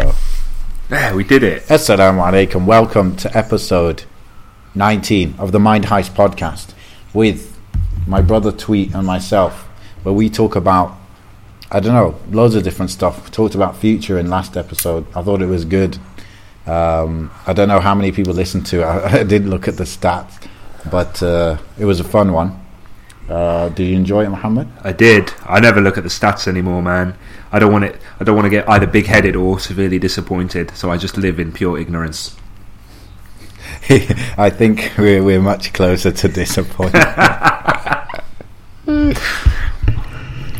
go. There, we did it. Assalamu alaikum. Welcome to episode 19 of the Mind Heist podcast with my brother Tweet and myself, where we talk about, I don't know, loads of different stuff. We talked about future in last episode. I thought it was good. Um, I don't know how many people listened to it. I, I didn't look at the stats, but uh, it was a fun one. Uh, did you enjoy it, Muhammad? I did. I never look at the stats anymore, man. I don't want it. I don't want to get either big-headed or severely disappointed. So I just live in pure ignorance. I think we're we're much closer to disappointment.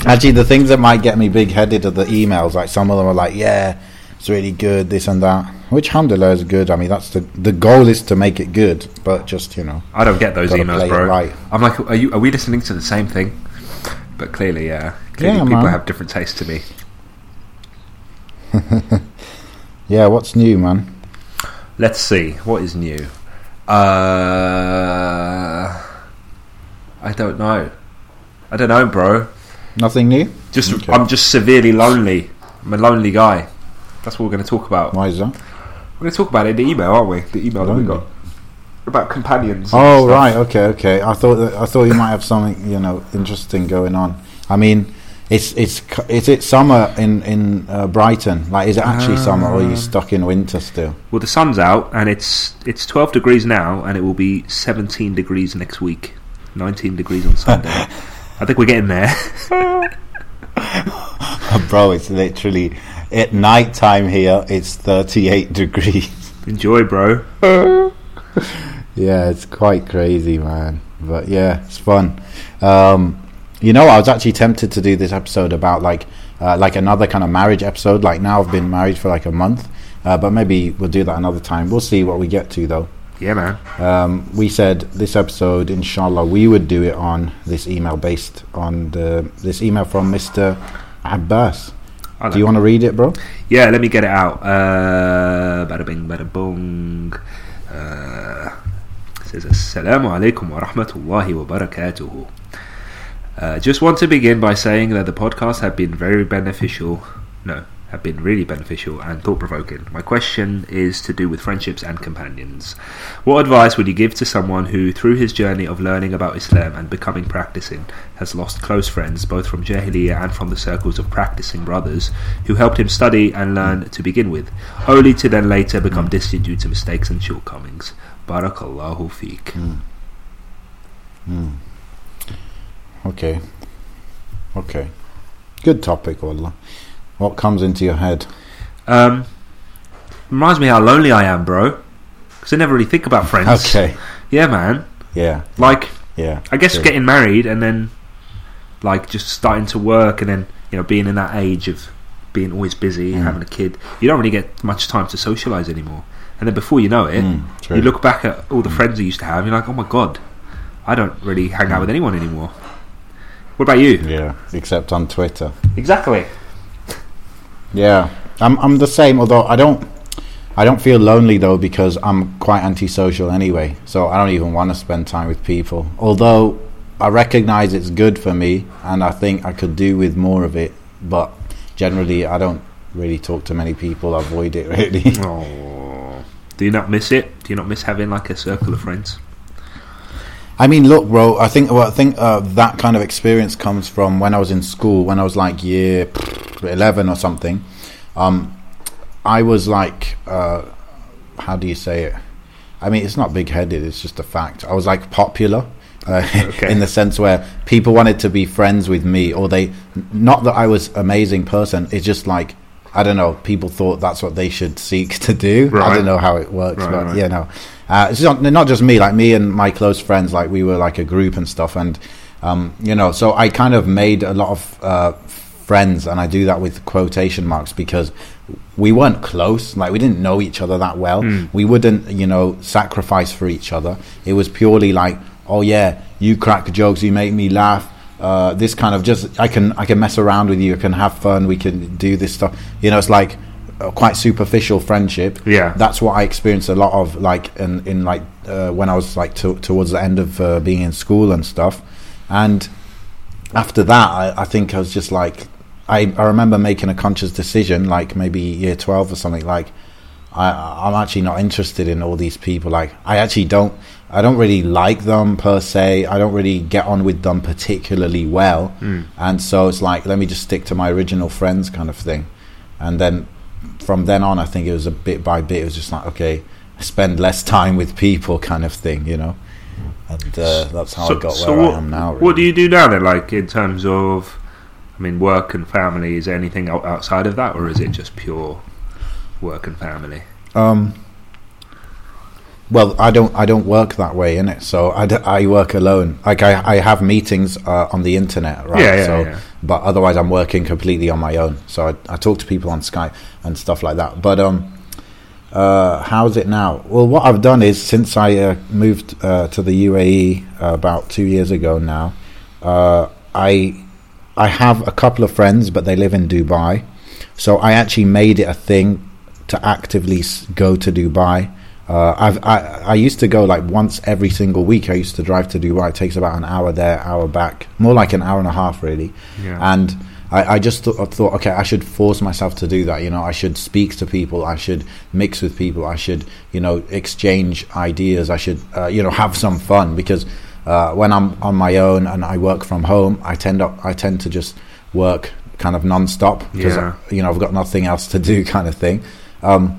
Actually, the things that might get me big headed are the emails. Like some of them are like, "Yeah, it's really good, this and that," which alhamdulillah is good. I mean, that's the the goal is to make it good, but just you know, I don't get those emails, bro. right. I'm like, are you? Are we listening to the same thing? But clearly, yeah. Clearly Yeah, people man. have different tastes to me. yeah. What's new, man? Let's see what is new. Uh, I don't know. I don't know, bro. Nothing new. Just Okay. I'm just severely lonely. I'm a lonely guy. That's what we're going to talk about. Why is that? We're going to talk about it in the email, aren't we? The email that we got about companions. Oh right, okay, okay. I thought that, I thought you might have something you know interesting going on. I mean, it's it's is it summer in in uh, Brighton? Like, is it actually summer or are you Uh, stuck in winter still? Well, the sun's out and it's it's 12 degrees now, and it will be 17 degrees next week. 19 degrees on Sunday. I think we're getting there. Bro, it's literally at night time here. It's thirty eight degrees. Enjoy, bro. Yeah, it's quite crazy, man. But yeah, it's fun. Um, you know, I was actually tempted to do this episode about like uh, like another kind of marriage episode. Like now, I've been married for like a month, uh, but maybe we'll do that another time. We'll see what we get to though. Yeah, man. Um, we said this episode, inshallah, we would do it on this email based on the this email from Mister Abbas. Do you want to read it, bro? Yeah, let me get it out. Uh, bada bing, bada boom. Uh, says, Assalamu alaikum wa rahmatullahi wa barakatuhu. Uh, just want to begin by saying that the podcast have been very beneficial. No, have been really beneficial and thought provoking. My question is to do with friendships and companions. What advice would you give to someone who, through his journey of learning about Islam and becoming practicing, has lost close friends both from Jahiliyyah and from the circles of practicing brothers who helped him study and learn to begin with, only to then later become distant due to mistakes and shortcomings? Barakallahu feek. Hmm. Okay. Okay. Good topic, Wallah. What comes into your head? Um, reminds me how lonely I am, bro. Because I never really think about friends. Okay. Yeah, man. Yeah. Like, Yeah. I guess True. getting married and then, like, just starting to work and then, you know, being in that age of being always busy, Mm. having a kid, you don't really get much time to socialise anymore. And then before you know it, Mm, you look back at all the friends you used to have, and you're like, oh my god, I don't really hang out with anyone anymore. What about you? Yeah. Except on Twitter. Exactly. Yeah, I'm I'm the same. Although I don't I don't feel lonely though because I'm quite antisocial anyway. So I don't even want to spend time with people. Although I recognise it's good for me, and I think I could do with more of it. But generally, I don't really talk to many people. I avoid it really. Do you not miss it? Do you not miss having like a circle of friends? I mean, look, bro. I think well, I think uh, that kind of experience comes from when I was in school. When I was like year eleven or something, um, I was like, uh, how do you say it? I mean, it's not big-headed. It's just a fact. I was like popular. Uh, Okay. in the sense where people wanted to be friends with me or they not that I was amazing person it's just like I don't know people thought that's what they should seek to do I don't know how it works Right, but right. you know uh, it's not, not just me like me and my close friends like we were like a group and stuff and um, you know so I kind of made a lot of uh, friends and I do that with quotation marks because we weren't close. Like we didn't know each other that well. Mm. we wouldn't you know sacrifice for each other. It was purely like oh yeah you crack jokes you make me laugh uh, this kind of just I can I can mess around with you I can have fun we can do this stuff. You know it's like a quite superficial friendship. Yeah. that's what I experienced a lot of like in in like uh, when I was like to, towards the end of uh, being in school and stuff. And after that I, I think I was just like I, I remember making a conscious decision, like maybe year twelve or something. Like, I I'm actually not interested in all these people. Like, I actually don't. I don't really like them per se. I don't really get on with them particularly well, Mm. and so it's like let me just stick to my original friends kind of thing. And then from then on, I think it was a bit by bit. It was just like okay, spend less time with people kind of thing, you know. And uh, that's how I got where what, I am now. What do you do now then? Like in terms of, I mean, work and family. Is there anything outside of that, or is it just pure work and family? Um, well, I don't. I don't work that way in it. So I, d- I work alone. Like I, I have meetings uh, on the internet, right? Yeah, yeah, so, yeah. But otherwise, I'm working completely on my own. So I, I talk to people on Skype and stuff like that. But um, uh, how's it now? Well, what I've done is since I uh, moved uh, to the UAE uh, about two years ago now, uh, I I have a couple of friends, but they live in Dubai. So I actually made it a thing to actively go to Dubai. Uh, I've, I I used to go like once every single week. I used to drive to Dubai. It takes about an hour there, hour back, more like an hour and a half really. Yeah. And I, I just th- thought, okay, I should force myself to do that. You know, I should speak to people. I should mix with people. I should, you know, exchange ideas. I should, uh, you know, have some fun because uh, when I'm on my own and I work from home, I tend up, I tend to just work kind of non-stop because Yeah. you know I've got nothing else to do, kind of thing. Um,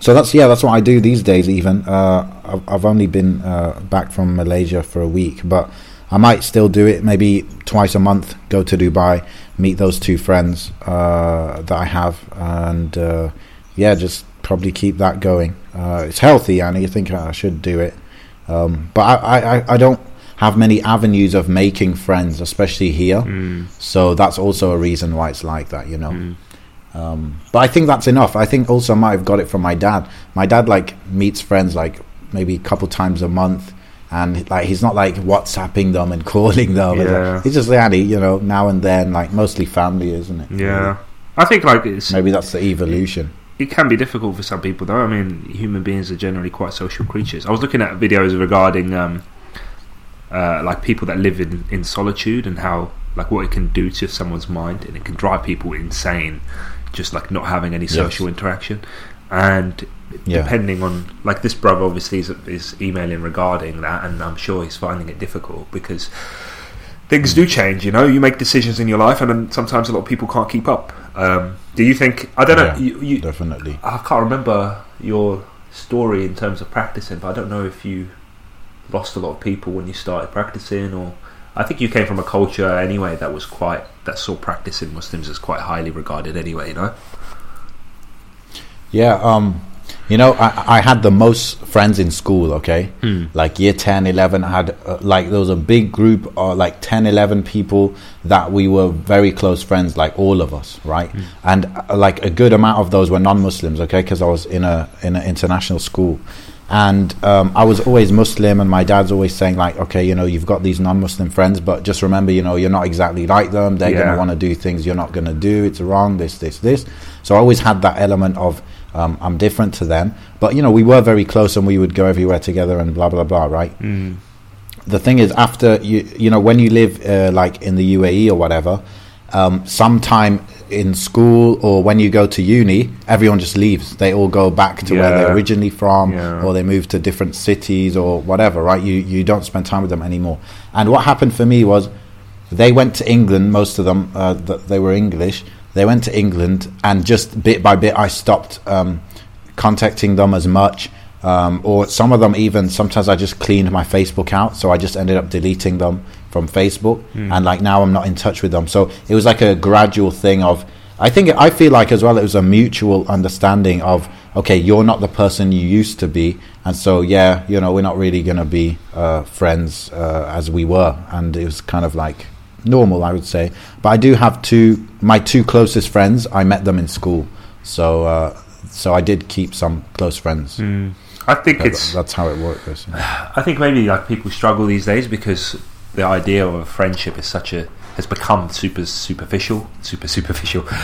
so that's yeah, that's what I do these days. Even uh, I've, I've only been uh, back from Malaysia for a week, but I might still do it. Maybe twice a month. Go to Dubai, meet those two friends uh, that I have, and uh, yeah, just probably keep that going. Uh, it's healthy, and you think I should do it, um, but I, I, I- I don't have many avenues of making friends, especially here. Mm. So that's also a reason why it's like that, you know. Mm. Um, but I think that's enough. I think also I might have got it from my dad. My dad like meets friends like maybe a couple times a month, and like he's not like WhatsApping them and calling them. Yeah. He's just like you know, now and then, like mostly family, isn't it? Yeah. I think like it's Maybe that's the evolution. it can be difficult for some people though. I mean, human beings are generally quite social creatures. I was looking at videos regarding um, uh, like people that live in, in solitude and how like what it can do to someone's mind and it can drive people insane just like not having any Yes. social interaction and Yeah. depending on like this brother obviously is, is emailing regarding that and I'm sure he's finding it difficult because things do change you know you make decisions in your life and then sometimes a lot of people can't keep up um, do you think I don't know Yeah. you, you, Definitely. I can't remember your story in terms of practicing, but I don't know if you lost a lot of people when you started practicing, or I think you came from a culture anyway that was quite that saw practicing Muslims as quite highly regarded anyway. You know, Yeah. Um. You know, I, I had the most friends in school. Okay. Hmm. like year 10 11 I had uh, like there was a big group of like 10 11 people that we were very close friends like all of us right and uh, like a good amount of those were non-muslims okay because i was in a in an international school and um, i was always muslim and my dad's always saying like okay you know you've got these non-muslim friends but just remember you know you're not exactly like them they're going to want to do things you're not going to do it's wrong this this this so i always had that element of um, i'm different to them. But you know we were very close and we would go everywhere together and blah blah blah right? Mm. the thing is after you you know when you live uh, like in the UAE or whatever um, sometime in school or when you go to uni everyone just leaves. They all go back to where they're originally from Yeah. or they move to different cities or whatever right? You you don't spend time with them anymore. And what happened for me was they went to England most of them uh, th- they were English they went to England and just bit by bit I stopped um, contacting them as much. Um, or some of them even sometimes I just cleaned my Facebook out so I just ended up deleting them from Facebook. And like now I'm not in touch with them. So it was like a gradual thing of I think I feel like as well it was a mutual understanding of okay you're not the person you used to be. And so yeah you know we're not really going to be uh, friends uh, as we were. And it was kind of like normal I would say but I do have two my two closest friends I met them in school so uh, so I did keep some close friends Mm. I think That- it's that's how it works yeah. I think maybe like people struggle these days because the idea of a friendship is such a has become super superficial, super superficial.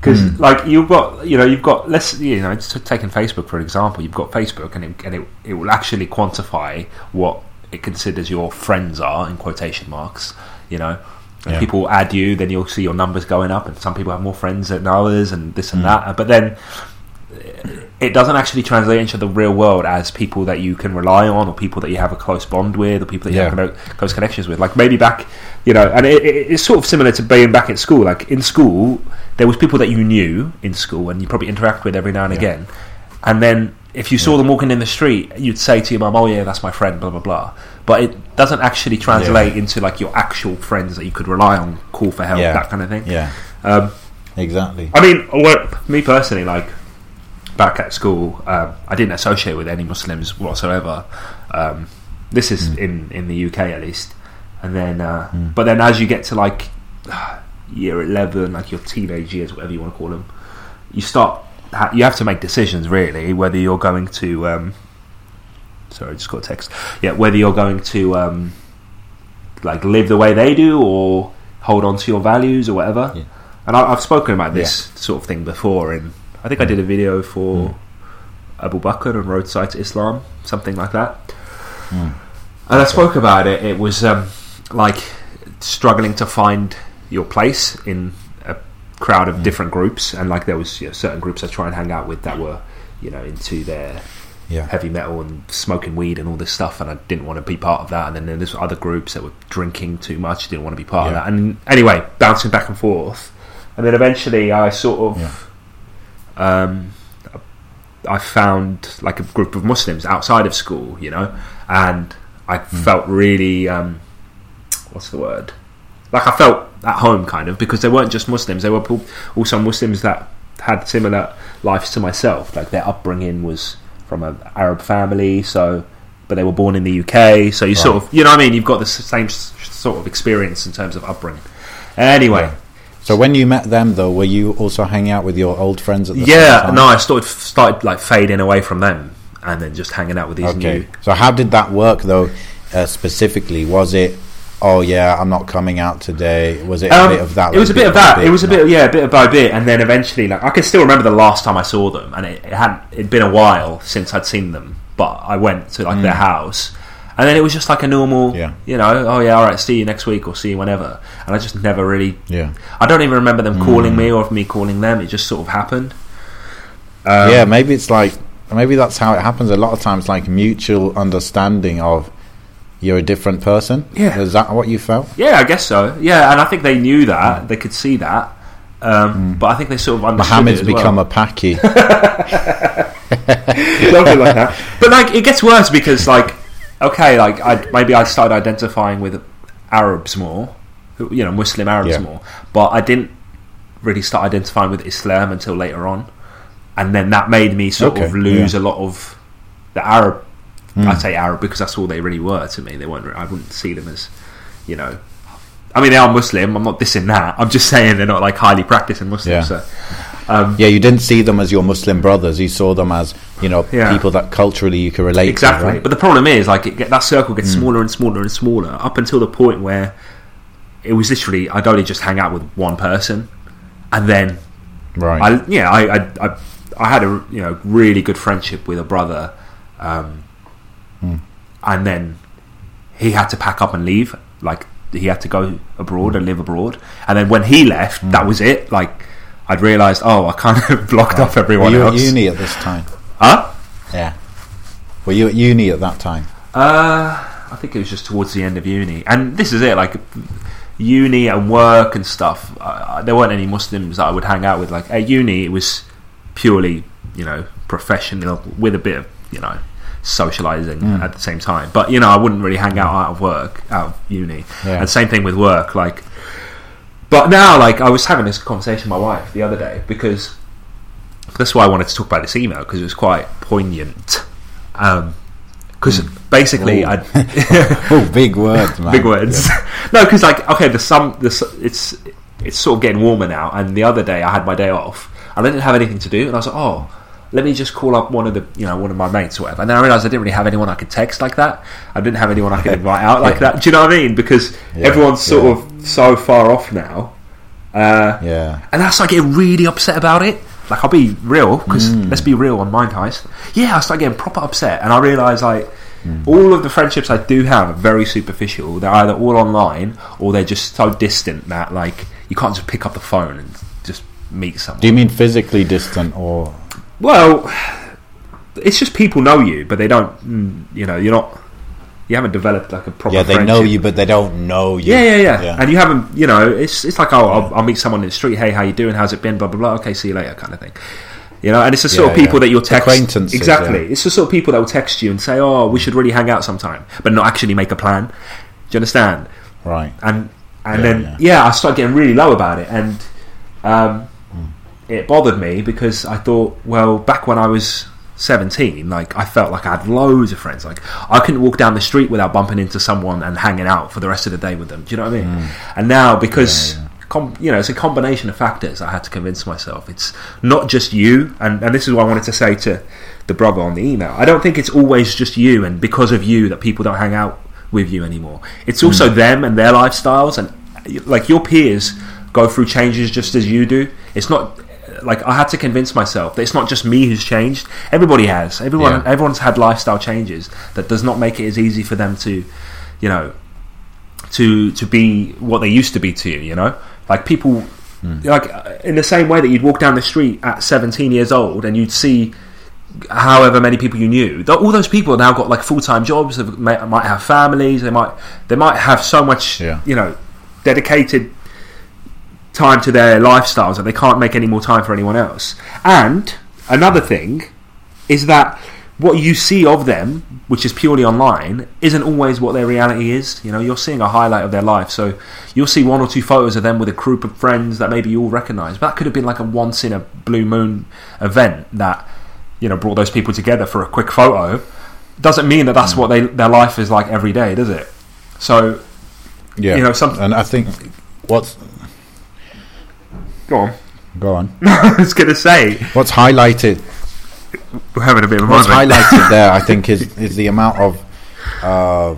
Because Mm. like you've got you know you've got let's you know just taking Facebook for example, you've got Facebook and it, and it it will actually quantify what it considers your friends are in quotation marks. You know, Yeah. people add you, then you'll see your numbers going up, and some people have more friends than others, and this Mm. and that. But then it doesn't actually translate into the real world as people that you can rely on, or people that you have a close bond with, or people that you Yeah. have close connections with. Like maybe back, you know, and it, it, it's sort of similar to being back at school. Like in school, there was people that you knew in school, and you probably interact with every now and Yeah. again. And then if you saw them walking in the street, you'd say to your mum, "Oh yeah, that's my friend," blah blah blah. But it doesn't actually translate into like your actual friends that you could rely on, call for help, Yeah. that kind of thing. Yeah, Um, exactly. I mean, well, me personally, like back at school, um, I didn't associate with any Muslims whatsoever. Um, this is in in the UK at least, and then, uh, but then as you get to like year eleven, like your teenage years, whatever you want to call them, you start you have to make decisions really whether you're going to. Um, sorry, I just got a text. Yeah, whether you're going to um, like live the way they do or hold on to your values or whatever. Yeah. And I, I've spoken about this sort of thing before, and I think I did a video for Abu Bakr and Roadside to Islam, something like that. Mm. And I spoke about it. It was um, like struggling to find your place in a crowd of different groups, and like there was you know, certain groups I try and hang out with that were, you know, into their Yeah, heavy metal and smoking weed and all this stuff, and I didn't want to be part of that. And then there's other groups that were drinking too much, didn't want to be part Yeah. of that. And anyway, bouncing back and forth, and then eventually I sort of, um, I found like a group of Muslims outside of school, you know, and I felt really, um, what's the word? Like I felt at home, kind of, because they weren't just Muslims; they were also Muslims that had similar lives to myself. Like their upbringing was from an Arab family, so but they were born in the UK, so you sort of, you know what I mean? You've got the same sort of experience in terms of upbringing. Anyway, Yeah. So when you met them, though, were you also hanging out with your old friends at the yeah, no, I started started like fading away from them, and then just hanging out with these Okay. new. So how did that work, though? Uh, specifically, was it? Oh yeah, I'm not coming out today. Was it a Um, bit of that? It was a like, bit of that. It was a bit, yeah, a bit by bit, and then eventually, like I can still remember the last time I saw them, and it, it had it'd been a while since I'd seen them, but I went to like their house, and then it was just like a normal, Mm. Yeah. you know, oh yeah, all right, see you next week or see you whenever, and I just never really, Yeah, I don't even remember them Mm. calling me or me calling them. It just sort of happened. Um, yeah. Maybe it's like maybe that's how it happens. A lot of times, like mutual understanding of you're a different person. Yeah. is that what you felt? yeah, I guess so. Yeah, and I think they knew that they could see that. Um, But I think they sort of understood Mohammed's it as well. become a packy. something like that. But like, it gets worse because like, okay, like I maybe I started identifying with Arabs more, you know, Muslim Arabs Yeah. more, but I didn't really start identifying with Islam until later on, and then that made me sort Okay, of lose yeah. a lot of the Arab. Hmm. I say Arab because that's all they really were to me. They weren't. I wouldn't see them as, you know. I mean, they are Muslim. I'm not dissing that. I'm just saying they're not like highly practicing Muslims. Yeah. So, um, yeah, you didn't see them as your Muslim brothers. You saw them as you know Yeah. people that culturally you could relate exactly. to. Right? But the problem is, like, it get, that circle gets smaller and smaller and smaller up until the point where it was literally I'd only just hang out with one person, and then right. I yeah I I, I, I had a you know really good friendship with a brother, um, and then he had to pack up and leave. Like he had to go abroad and live abroad, and then when he left, that was it. Like I'd realised, oh, I kind of blocked off Were everyone you else. at uni at this time? Huh? Yeah. Were you at uni at that time? Uh, I think it was just towards the end of uni, and this is it. Like uni and work and stuff. Uh, there weren't any Muslims that I would hang out with. Like at uni, it was purely, you know, professional with a bit of, you know, socializing at the same time. But you know, I wouldn't really hang out out of work, out of uni. Yeah. And same thing with work. Like, but now, like, I was having this conversation with my wife the other day because that's why I wanted to talk about this email because it was quite poignant. Um, because basically, I Oh, big words, man. big words. no, because like okay, the sun, the it's it's sort of getting warmer now. And the other day, I had my day off, and I didn't have anything to do, and I was like, oh. Let me just call up one of the, you know, one of my mates or whatever. And then I realised I didn't really have anyone I could text like that. I didn't have anyone I could invite out like Yeah. that. Do you know what I mean? Because Yeah, everyone's sort yeah. of so far off now. Uh, Yeah. and that's like getting really upset about it. Like I'll be real because Mm. let's be real on Mind Heist. Yeah, I started getting proper upset, and I realised like all of the friendships I do have are very superficial. They're either all online or they're just so distant that like you can't just pick up the phone and just meet someone. Do you mean physically distant or? Well, it's just people know you, but they don't. mm, You know, you're not. You haven't developed like a proper. Yeah, they know you, but they don't know you. Yeah, yeah, yeah, yeah. And you haven't, you know, it's it's like, oh, I'll, I'll meet someone in the street. Hey, how you doing? How's it been? Blah blah blah. Okay, see you later, kind of thing. You know, and it's the sort of people yeah. that you'll text. Acquaintances, Exactly. yeah. It's the sort of people that will text you and say, "Oh, we should really hang out sometime," but not actually make a plan. Do you understand? Right. and and Yeah, then yeah. yeah. I started getting really low about it, and um. It bothered me because I thought, well, back when I was seventeen, like I felt like I had loads of friends. Like I couldn't walk down the street without bumping into someone and hanging out for the rest of the day with them. Do you know what I mean? Mm. And now because. Yeah, yeah. Com- you know, it's a combination of factors. I had to convince myself it's not just you, and, and this is what I wanted to say to the brother on the email. I don't think it's always just you, and because of you that people don't hang out with you anymore. It's also mm. them and their lifestyles, and like your peers go through changes just as you do. It's not like I had to convince myself that it's not just me who's changed. Everybody has. Everyone Yeah. everyone's had lifestyle changes that does not make it as easy for them to, you know, to to be what they used to be to you. You know, like people, like uh, in the same way that you'd walk down the street at 17 years old and you'd see however many people you knew. All those people have now got like full time jobs. They might might have families. They might they might have so much Yeah. you know dedicated time to their lifestyles and they can't make any more time for anyone else. And another thing is that what you see of them, which is purely online, isn't always what their reality is. You know, you're seeing a highlight of their life. So you'll see one or two photos of them with a group of friends that maybe you all recognise. But that could have been like a once in a blue moon event that, you know, brought those people together for a quick photo. Doesn't mean that that's hmm. what they their life is like every day, does it? So Yeah. You know, some- and I think what's go on. go on. I was going to say What's highlighted we're having a bit of a What's highlighted there, I think, is is the amount of uh,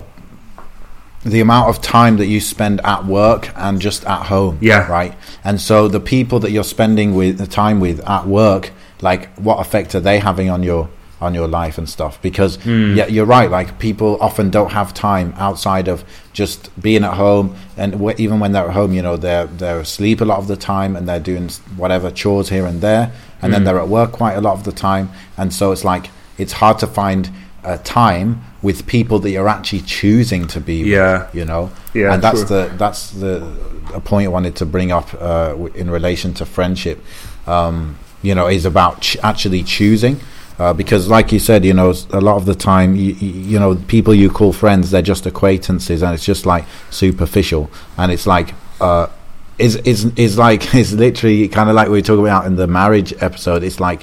the amount of time that you spend at work and just at home. Yeah. Right. And so the people that you're spending with the time with at work, like, what effect are they having on your on your life and stuff? Because Hmm. yeah, you're right. Like people often don't have time outside of just being at home, and w- even when they're at home, you know, they're they're asleep a lot of the time, and they're doing whatever chores here and there, and Hmm. then they're at work quite a lot of the time, and so it's like it's hard to find a time with people that you're actually choosing to be Yeah. with, you know Yeah, and that's true. the that's the a point I wanted to bring up uh, w- in relation to friendship um, you know is about ch- actually choosing uh, because like you said you know a lot of the time you, you know people you call friends they're just acquaintances and it's just like superficial. And it's like uh, is is is like it's literally kind of like we were talking about in the marriage episode. It's like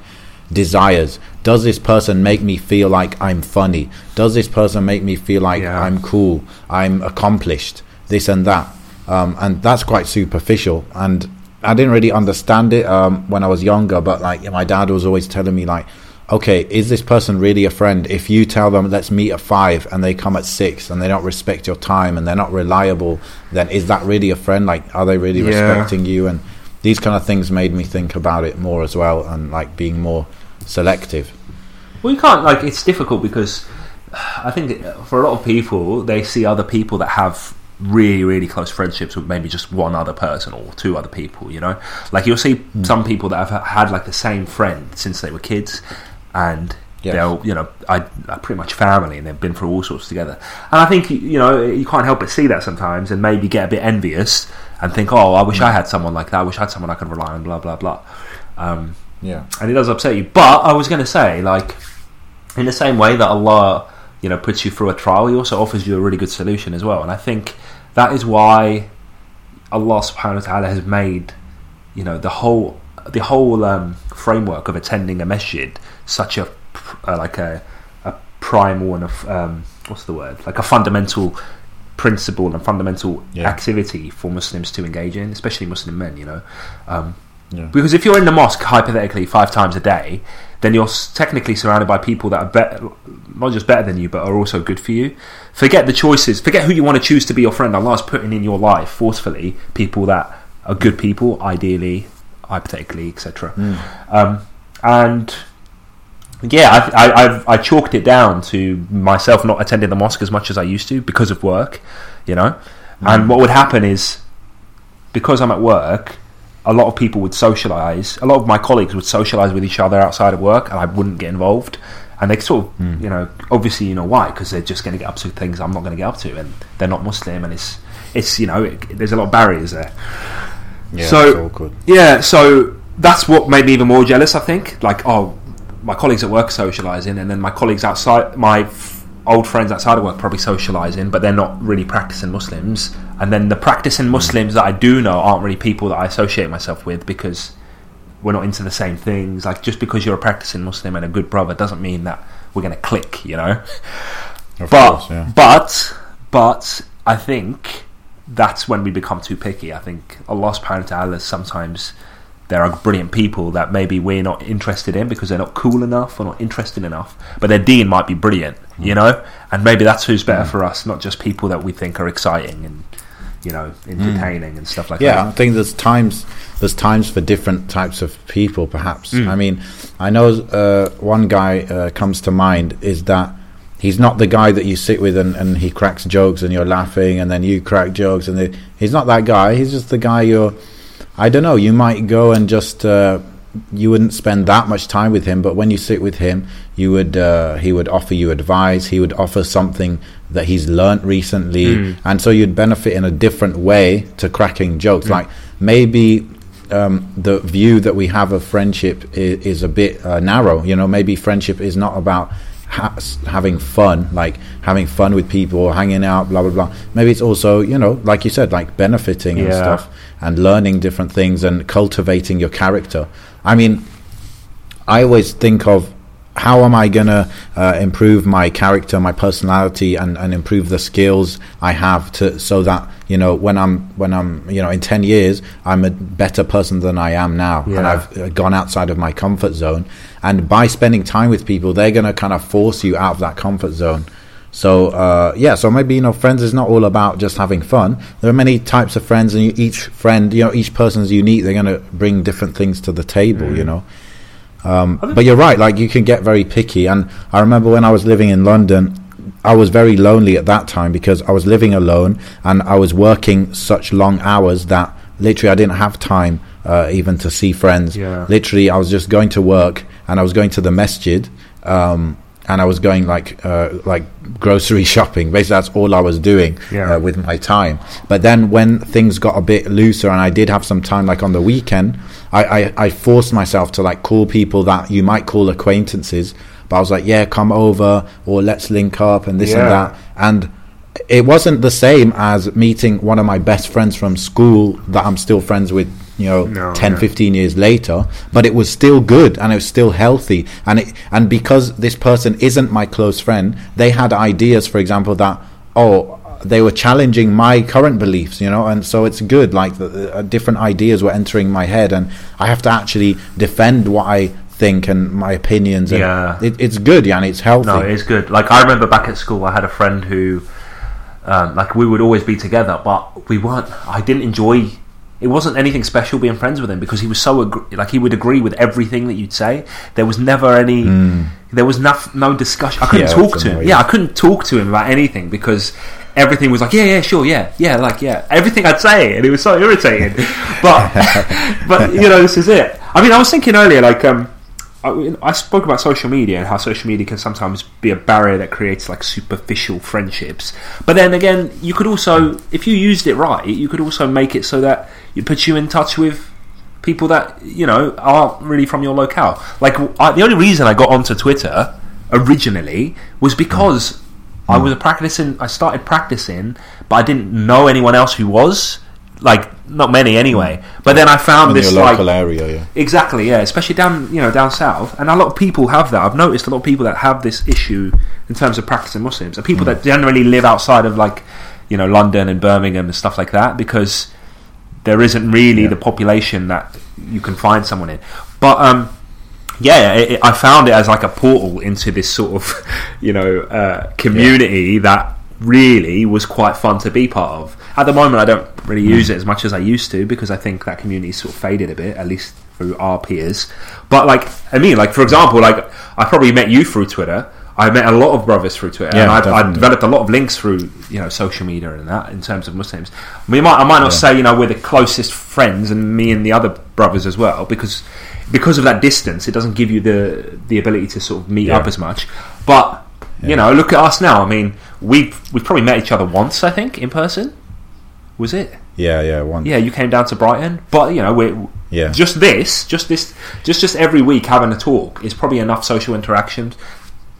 desires. Does this person make me feel like i'm funny? Does this person make me feel like Yeah. i'm cool? I'm accomplished? This and that. Um, and that's quite superficial. And i didn't really understand it um, when i was younger but like my dad was always telling me like okay is this person really a friend? If you tell them let's meet at five and they come at six and they don't respect your time and they're not reliable then is that really a friend? Like are they really Yeah. respecting you? And these kind of things made me think about it more as well and like being more selective. Well, you can't like it's difficult because I think for a lot of people they see other people that have really really close friendships with maybe just one other person or two other people. You know, like you'll see hmm. some people that have had like the same friend since they were kids, and Yes. they'll you know I are pretty much family and they've been through all sorts together. And I think you know you can't help but see that sometimes and maybe get a bit envious and think, oh, I wish I had someone like that. I wish I had someone I could rely on. Blah blah blah. Um, yeah and it does upset you. But I was going to say, like, in the same way that Allah, you know, puts you through a trial, He also offers you a really good solution as well. And I think that is why Allah Subhanahu wa Taala has made, you know, the whole the whole um, framework of attending a masjid such a uh, like a a primal and a um, what's the word like a fundamental principle and fundamental Yeah. activity for Muslims to engage in, especially Muslim men. You know. Um, yeah because if you're in the mosque hypothetically five times a day, then you're technically surrounded by people that are better, not just better than you, but are also good for you. Forget the choices. Forget who you want to choose to be your friend. Allah's putting in your life forcefully people that are good people, ideally, hypothetically, etc. Um, and yeah, I, I, I've, I chalked it down to myself not attending the mosque as much as I used to because of work, you know. Mm. And what would happen is because I'm at work, a lot of people would socialise. A lot of my colleagues would socialise with each other outside of work, and I wouldn't get involved. And they sort of, mm. you know, obviously, you know why? Because they're just going to get up to things I'm not going to get up to, and they're not Muslim, and it's, it's, you know, it, there's a lot of barriers there. Yeah, So- it's awkward. Yeah, so that's what made me even more jealous. I think, like, oh, my colleagues at work socialising, and then my colleagues outside, my f- old friends outside of work probably socialising, but they're not really practicing Muslims. And then the practicing Muslims that I do know aren't really people that I associate myself with because we're not into the same things. Like, just because you're a practicing Muslim and a good brother doesn't mean that we're going to click, you know. Of But course, yeah. but but I think that's when we become too picky. I think Allah subhanahu wa ta'ala sometimes there are brilliant people that maybe we're not interested in because they're not cool enough or not interested enough, but their deen might be brilliant, you know? And maybe that's who's better for us, not just people that we think are exciting and you know, entertaining and stuff like that. Yeah, I think there's times there's times for different types of people. Perhaps Mm. I mean, I know uh, one guy uh, comes to mind is that he's not the guy that you sit with and, and he cracks jokes and you're laughing and then you crack jokes and they, he's not that guy. He's just the guy you're. I don't know. You might go and just. Uh, you wouldn't spend that much time with him, but when you sit with him, you would uh, he would offer you advice. He would offer something that he's learnt recently, and so you'd benefit in a different way to cracking jokes. Like maybe um, the view that we have of friendship is, is a bit uh, narrow. You know, maybe friendship is not about ha- having fun, like having fun with people, hanging out, blah blah blah. Maybe it's also, you know, like you said, like benefiting and stuff, and learning different things and cultivating your character. I mean, I always think of how am I gonna uh, improve my character, my personality, and, and improve the skills I have to so that you know when I'm when I'm you know in ten years I'm a better person than I am now, and I've uh, gone outside of my comfort zone. And by spending time with people, they're gonna kind of force you out of that comfort zone. So uh, yeah, so maybe you know, friends is not all about just having fun. There are many types of friends, and each friend, you know, each person's unique. They're going to bring different things to the table, you know. Um, but you're right. Like you can get very picky, and I remember when I was living in London, I was very lonely at that time because I was living alone and I was working such long hours that literally I didn't have time uh, even to see friends. Yeah. Literally, I was just going to work and I was going to the masjid. Um, and I was going like uh, like grocery shopping. Basically, that's all I was doing Yeah. uh, with my time. But then when things got a bit looser and I did have some time, like on the weekend, I, I, I forced myself to like call people that you might call acquaintances. But I was like, yeah, come over or let's link up and this and that. And it wasn't the same as meeting one of my best friends from school that I'm still friends with, you know, No, 10, yeah. 15 years later. But it was still good and it was still healthy. And it, and because this person isn't my close friend, they had ideas, for example, that, oh, they were challenging my current beliefs, you know, and so it's good. Like the, the, uh, different ideas were entering my head, and I have to actually defend what I think and my opinions. And Yeah. it, it's good, yeah, and it's healthy. No, it is good. Like I remember back at school, I had a friend who, um, like, we would always be together, but we weren't. I didn't enjoy. It wasn't anything special being friends with him because he was so agr- like he would agree with everything that you'd say. There was never any. There was no, no discussion. I couldn't. Yeah, talk to him. Yeah, I couldn't talk to him about anything because everything was like, yeah, yeah, sure, yeah, yeah, like yeah, everything I'd say, and it was so irritating. but but you know, this is it. I mean, I was thinking earlier, like um, I, I spoke about social media and how social media can sometimes be a barrier that creates like superficial friendships. But then again, you could also, if you used it right, you could also make it so that it puts you in touch with people that you know aren't really from your locale. Like I, the only reason I got onto Twitter originally was because I was practicing. I started practicing, but I didn't know anyone else who was. Like not many anyway. But then I found in this your like local area, yeah. Exactly, yeah. Especially down, you know, down south, and a lot of people have that. I've noticed a lot of people that have this issue in terms of practicing Muslims, and people that generally live outside of like, you know, London and Birmingham and stuff like that, because there isn't really Yeah. the population that you can find someone in. But um, yeah, it, it- I found it as like a portal into this sort of, you know, uh, community that really was quite fun to be part of. At the moment, I don't really use it as much as I used to because I think that community sort of faded a bit, at least through our peers. But like, I mean, like for example, like I probably met you through Twitter. I met a lot of brothers through Twitter, Yeah, and I've. I've developed a lot of links through you know social media and that in terms of Muslims. We might I might not Yeah. say you know we're the closest friends, and me and the other brothers as well, because because of that distance, it doesn't give you the the ability to sort of meet Yeah. up as much. But you know, look at us now. I mean, we've we've probably met each other once, I think, in person. Was it? Yeah, yeah, one. Yeah, you came down to Brighton, but you know, we're Yeah. just this, just this, just just every week having a talk is probably enough social interaction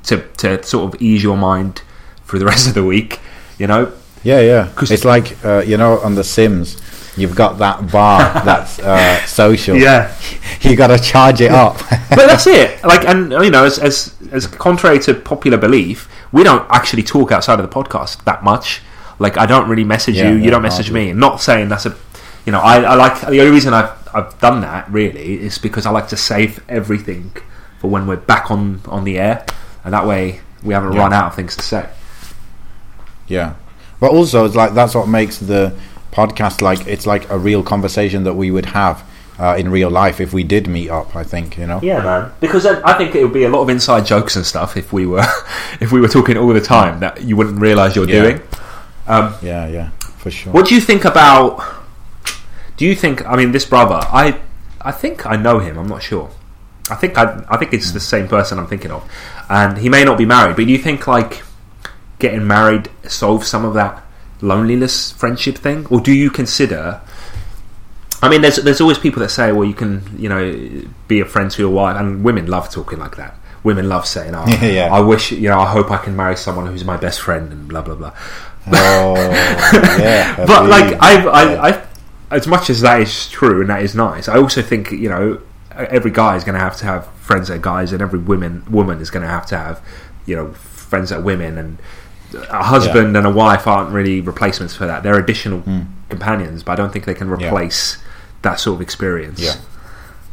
to to sort of ease your mind for the rest of the week. You know, Yeah, yeah. 'Cause- It's like uh, you know on The Sims, you've got that bar that's uh, social. Yeah, you got to charge it up. but that's it. Like, and you know, as as as contrary to popular belief, we don't actually talk outside of the podcast that much. Like, I don't really message Yeah, you. You don't message hardly. me. Not saying that's a, you know, I, I like the only reason I've I've done that really is because I like to save everything for when we're back on on the air, and that way we haven't Yeah. run out of things to say. yeah, but also it's like that's what makes the podcast like it's like a real conversation that we would have uh, in real life if we did meet up. I think you know. Yeah, man. Because I, I think it would be a lot of inside jokes and stuff if we were if we were talking all the time that you wouldn't realise you're Yeah. doing. Um, Yeah, yeah, for sure. What do you think about? Do you think? I mean, this brother. I I think I know him. I'm not sure. I think I I think it's the same person I'm thinking of, and he may not be married. But do you think like getting married solves some of that loneliness friendship thing, or do you consider? I mean, there's there's always people that say, well, you can you know be a friend to your wife, and women love talking like that. Women love saying, "Oh, Yeah. I wish you know, I hope I can marry someone who's my best friend," and blah blah blah. oh, yeah. But believe like. I, I, I, as much as that is true and that is nice, I also think you know every guy is going to have to have friends that are guys, and every women woman is going to have to have you know friends that are women, and a husband and a wife aren't really replacements for that. They're additional Hmm. companions, but I don't think they can replace that sort of experience. Yeah.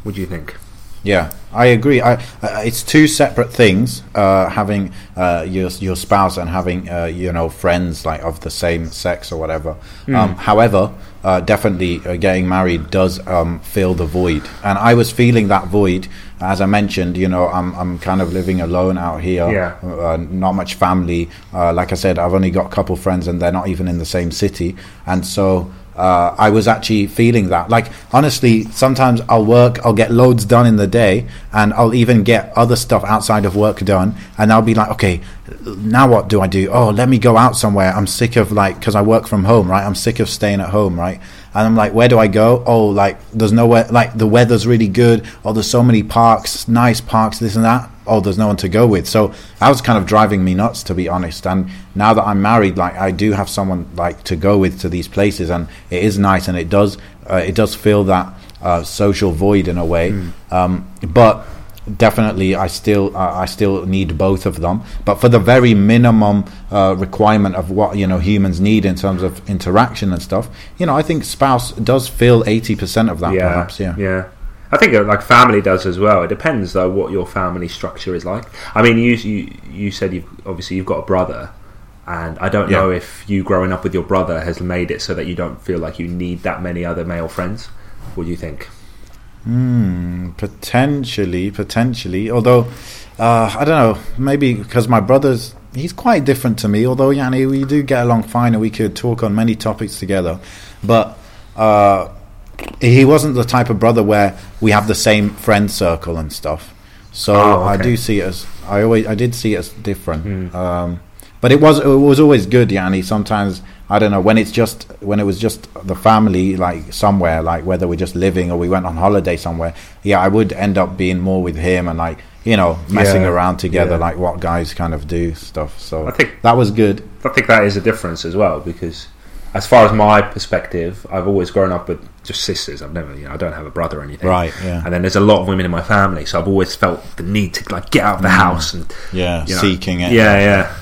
What do you think? Yeah, I agree. I, uh, it's two separate things. Uh, having uh, your your spouse and having uh, you know friends like of the same sex or whatever. Um, however, uh, definitely uh, getting married does um, fill the void, and I was feeling that void. As I mentioned, you know, I'm I'm kind of living alone out here. Yeah. Uh, not much family. Uh, like I said, I've only got a couple friends, and they're not even in the same city. And so uh, I was actually feeling that. Like honestly, sometimes I'll work, I'll get loads done in the day, and I'll even get other stuff outside of work done, and I'll be like, okay, now what do I do? Oh, let me go out somewhere. I'm sick of like because I work from home, right? I'm sick of staying at home, right? And I'm like, where do I go? Oh, like there's nowhere. Like the weather's really good. Oh, there's so many parks, nice parks, this and that. Oh, there's no one to go with. So that was kind of driving me nuts, to be honest. And now that I'm married, like I do have someone like to go with to these places, and it is nice, and it does uh, it does fill that uh, social void in a way. Um, but definitely, I still uh, I still need both of them. But for the very minimum uh, requirement of what you know humans need in terms of interaction and stuff, you know, I think spouse does fill eighty percent of that, perhaps. Yeah. yeah. I think uh, like family does as well. It depends though what your family structure is like. I mean, you you, you said you've obviously you've got a brother, and I don't Yeah. know if you growing up with your brother has made it so that you don't feel like you need that many other male friends. What do you think? Hmm, potentially, potentially. Although, uh, I don't know. Maybe because my brother's he's quite different to me. Although, Yanni, we do get along fine, and we could talk on many topics together. But uh, he wasn't the type of brother where we have the same friend circle and stuff. So Oh, I do see it as I always I did see it as different. Um, but it was it was always good, Yanni. Sometimes I don't know when it's just when it was just the family, like somewhere, like whether we're just living or we went on holiday somewhere. Yeah, I would end up being more with him and like you know messing Yeah, around together, yeah. like what guys kind of do stuff. So I think- that was good. I think that is a difference as well because, as far as my perspective, I've always grown up with just sisters. I've never, you know, I don't have a brother or anything. Right, yeah. And then there's a lot of women in my family, so I've always felt the need to like get out of the mm. house and Yeah, you know, seeking it. Yeah, yeah.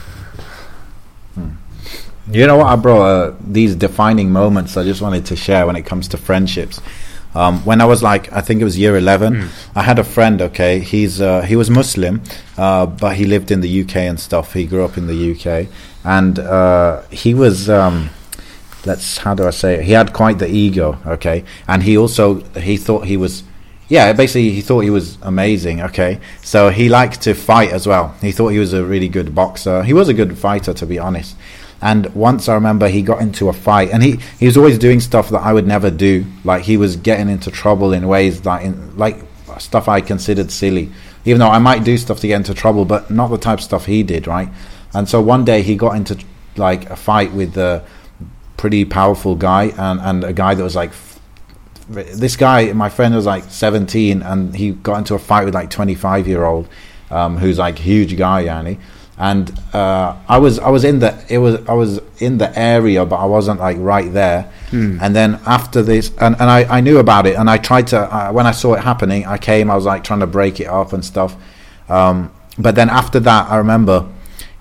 You know what, I brought uh, these defining moments I just wanted to share when it comes to friendships. Um, when I was like, I think it was year eleven, I had a friend. Okay, he's uh, he was Muslim, uh, but he lived in the UK and stuff. He grew up in the UK, and uh, he was. Um, let's how do I say it? He had quite the ego. Okay, and he also he thought he was. yeah, basically he thought he was amazing. Okay, so he liked to fight as well. He thought he was a really good boxer. He was a good fighter, to be honest. And once I remember he got into a fight, and he, he was always doing stuff that I would never do. Like he was getting into trouble in ways that, in, like stuff I considered silly. Even though I might do stuff to get into trouble, but not the type of stuff he did, right? And so one day he got into like a fight with a pretty powerful guy, and, and a guy that was like this guy, my friend was like 17, and he got into a fight with like 25 year old, um, who's like huge guy, Yanni. And uh, I was I was in the it was I was in the area, but I wasn't like right there. Hmm. And then after this, and, and I, I knew about it, and I tried to uh, when I saw it happening, I came. I was like trying to break it off and stuff. Um, but then after that, I remember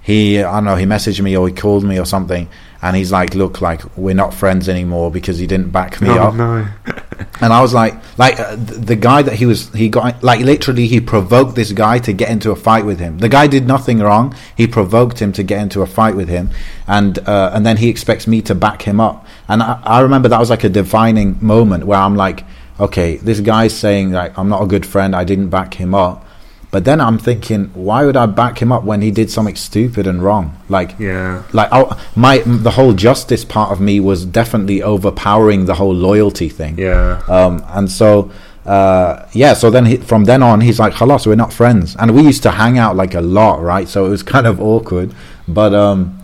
he I don't know he messaged me or he called me or something, and he's like, "Look, like we're not friends anymore because he didn't back me oh up." no. And I was like, like uh, the guy that he was, he got like literally he provoked this guy to get into a fight with him. The guy did nothing wrong. He provoked him to get into a fight with him, and uh, and then he expects me to back him up. And I, I remember that was like a defining moment where I'm like, okay, this guy's saying like I'm not a good friend. I didn't back him up. But then I'm thinking, why would I back him up when he did something stupid and wrong? Like, Yeah. like I, my the whole justice part of me was definitely overpowering the whole loyalty thing. Yeah. Um, and so, uh, yeah, so then he, from then on, he's like, Halas, we're not friends. And we used to hang out like a lot, right? So it was kind of awkward. But, um,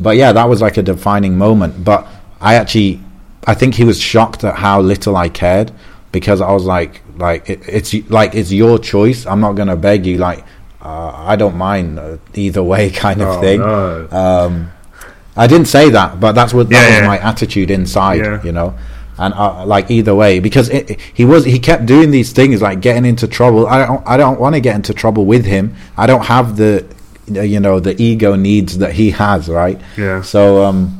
but yeah, that was like a defining moment. But I actually, I think he was shocked at how little I cared because I was like, like, it, it's like, it's your choice. I'm not going to beg you. Like, uh, I don't mind either way kind of Oh, thing. no. Um, I didn't say that, but that's what that Yeah, was yeah. my attitude inside, Yeah. you know. And uh, like either way, because it, he was he kept doing these things like getting into trouble. I don't I don't want to get into trouble with him. I don't have the you know the ego needs that he has, right? Yeah. So um,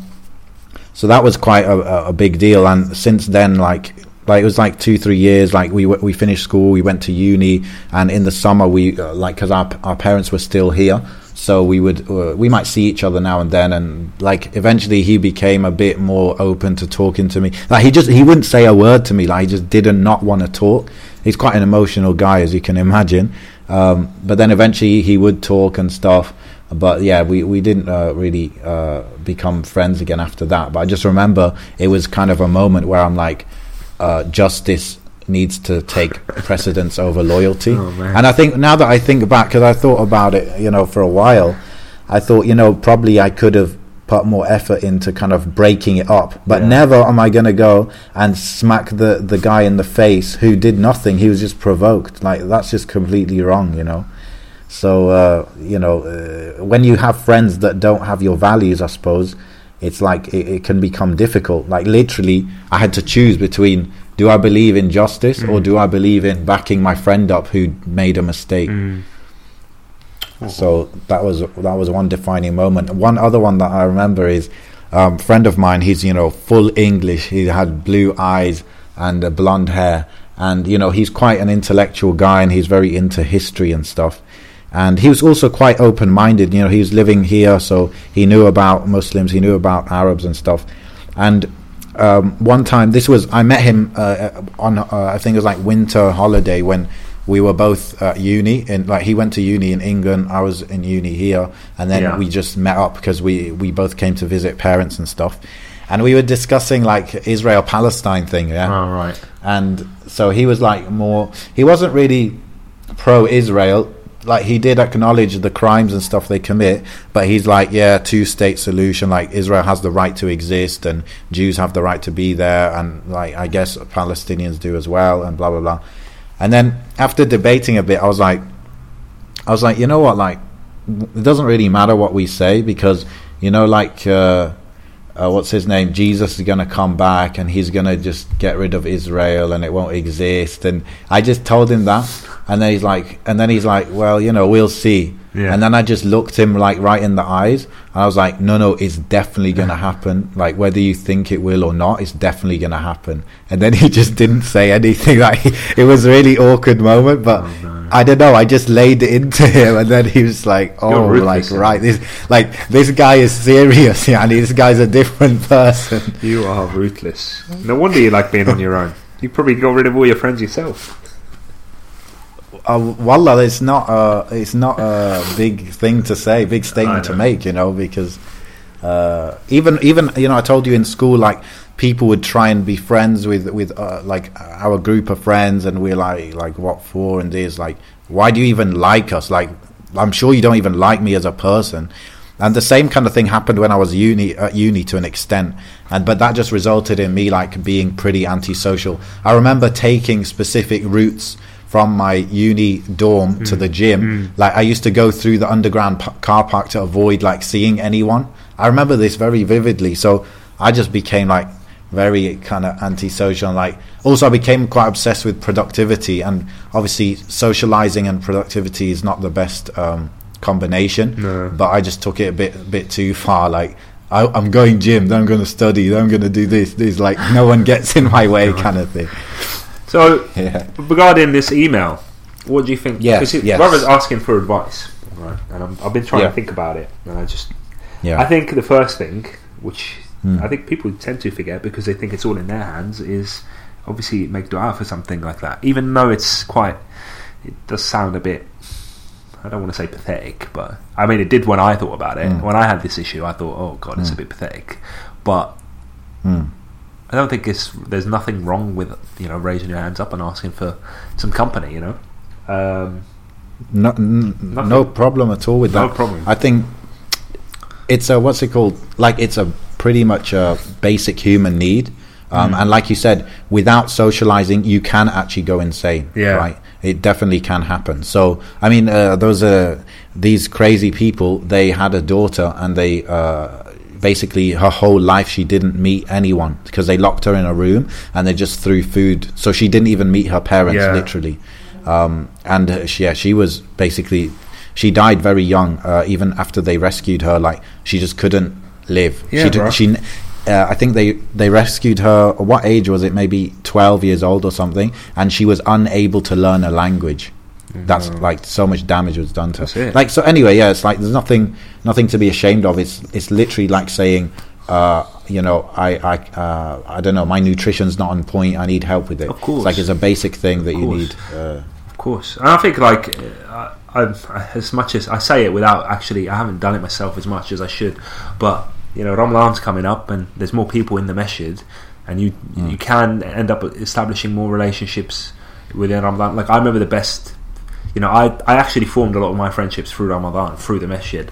so that was quite a- a big deal. And since then, like like it was like two three years. Like we we finished school, we went to uni, and in the summer we uh, like because our our parents were still here, so we would uh, we might see each other now and then. And like eventually, he became a bit more open to talking to me. Like he just he wouldn't say a word to me. Like he just didn't not want to talk. He's quite an emotional guy, as you can imagine. Um, but then eventually he would talk and stuff but yeah, we we didn't uh, really uh, become friends again after that. But I just remember it was kind of a moment where I'm like, uh, justice needs to take precedence over loyalty. Oh, and I think now that I think back, because I thought about it, you know, for a while, I thought, you know, probably I could have put more effort into kind of breaking it up. But Yeah. never am I going to go and smack the the guy in the face who did nothing. He was just provoked. Like that's just completely wrong, you know. So uh, you know, uh, when you have friends that don't have your values, I suppose it's like it, it can become difficult. Like literally, I had to choose between: do I believe in justice or Mm. do I believe in backing my friend up who made a mistake? Mm. So that was that was one defining moment. One other one that I remember is um, friend of mine. He's you know full English. He had blue eyes and uh, blonde hair, and you know he's quite an intellectual guy, and he's very into history and stuff. And he was also quite open-minded. You know, he was living here, so he knew about Muslims, he knew about Arabs and stuff. And um, one time, this was I met him uh, on uh, I think it was like winter holiday when we were both at uni and like he went to uni in England I was in uni here and then Yeah. we just met up because we we both came to visit parents and stuff and we were discussing like Israel Palestine thing yeah All right. and so he was like more he wasn't really pro Israel like he did acknowledge the crimes and stuff they commit but he's like yeah two state solution like Israel has the right to exist and Jews have the right to be there and like I guess Palestinians do as well and blah blah blah and then after debating a bit I was like I was like you know what like it doesn't really matter what we say because you know like uh uh, what's his name? Jesus is going to come back and he's going to just get rid of Israel and it won't exist. And I just told him that, and then he's like, and then he's like, well, you know, we'll see. Yeah. And then I just looked him like right in the eyes, and I was like, no, no, it's definitely going to happen. Like whether you think it will or not, it's definitely going to happen. And then he just didn't say anything. Like it was a really awkward moment, but. Oh, no. I don't know. I just laid it into him, and then he was like, "Oh, like right, this like this guy is serious. Yeah, and this guy's a different person." You are ruthless. No wonder you like being on your own. You probably got rid of all your friends yourself. Uh, wallah, it's not a it's not a big thing to say, big statement to make, you know, because uh, even even you know, I told you in school, like people would try and be friends with with uh, like our group of friends, and we're like like what for and this, like why do you even like us? Like I'm sure you don't even like me as a person. And the same kind of thing happened when I was uni at uni to an extent, and but that just resulted in me like being pretty antisocial. I remember taking specific routes from my uni dorm to the gym. Like I used to go through the underground p- car park to avoid like seeing anyone. I remember this very vividly. So I just became like very kind of antisocial. And, like also, I became quite obsessed with productivity, and obviously, socializing and productivity is not the best um, combination. No. But I just took it a bit, a bit too far. Like I, I'm going gym, then I'm going to study, then I'm going to do this. This like no one gets in my way, kind of thing. So, Yeah. regarding this email, what do you think? Because yes. Brother's asking for advice, right? And I'm, I've been trying Yeah. to think about it, and I just, Yeah. I think the first thing, which Hmm. I think people tend to forget because they think it's all in their hands, is obviously make dua for something like that. Even though it's quite, it does sound a bit. I don't want to say pathetic, but I mean, it did when I thought about it. Mm. When I had this issue, I thought, "Oh God, it's a Mm. bit pathetic," but Mm. I don't think it's there's nothing wrong with you know raising your hands up and asking for some company. You know, um, No, n- no problem at all with that. No problem. I think it's a what's it called? Like it's a pretty much a basic human need. Um, Mm. And like you said, without socializing, you can actually go insane. Yeah. Right. It definitely can happen. So I mean, uh, those are these crazy people. They had a daughter, and they. Uh, Basically, her whole life she didn't meet anyone because they locked her in a room and they just threw food. So she didn't even meet her parents, Yeah. literally um, and uh, she, yeah, she was basically she died very young. Uh, even after they rescued her, like she just couldn't live. Yeah, she, she uh, I think they they rescued her. What age was it? Maybe twelve years old or something, and she was unable to learn a language. That's like so much damage was done to That's Like so. Anyway, yeah, it's like there's nothing nothing to be ashamed of. It's it's literally like saying. Uh, you know, I I uh, I don't know. My nutrition's not on point. I need help with it. Of course. it's like it's a basic thing that you need. Uh, Of course, and I think like uh, I, I, as much as I say it without actually, I haven't done it myself as much as I should. But you know, Ramadan's coming up, and there's more people in the masjid, and you you can end up establishing more relationships within Ramadan. Like I remember the best, you know, I I actually formed a lot of my friendships through Ramadan through the masjid.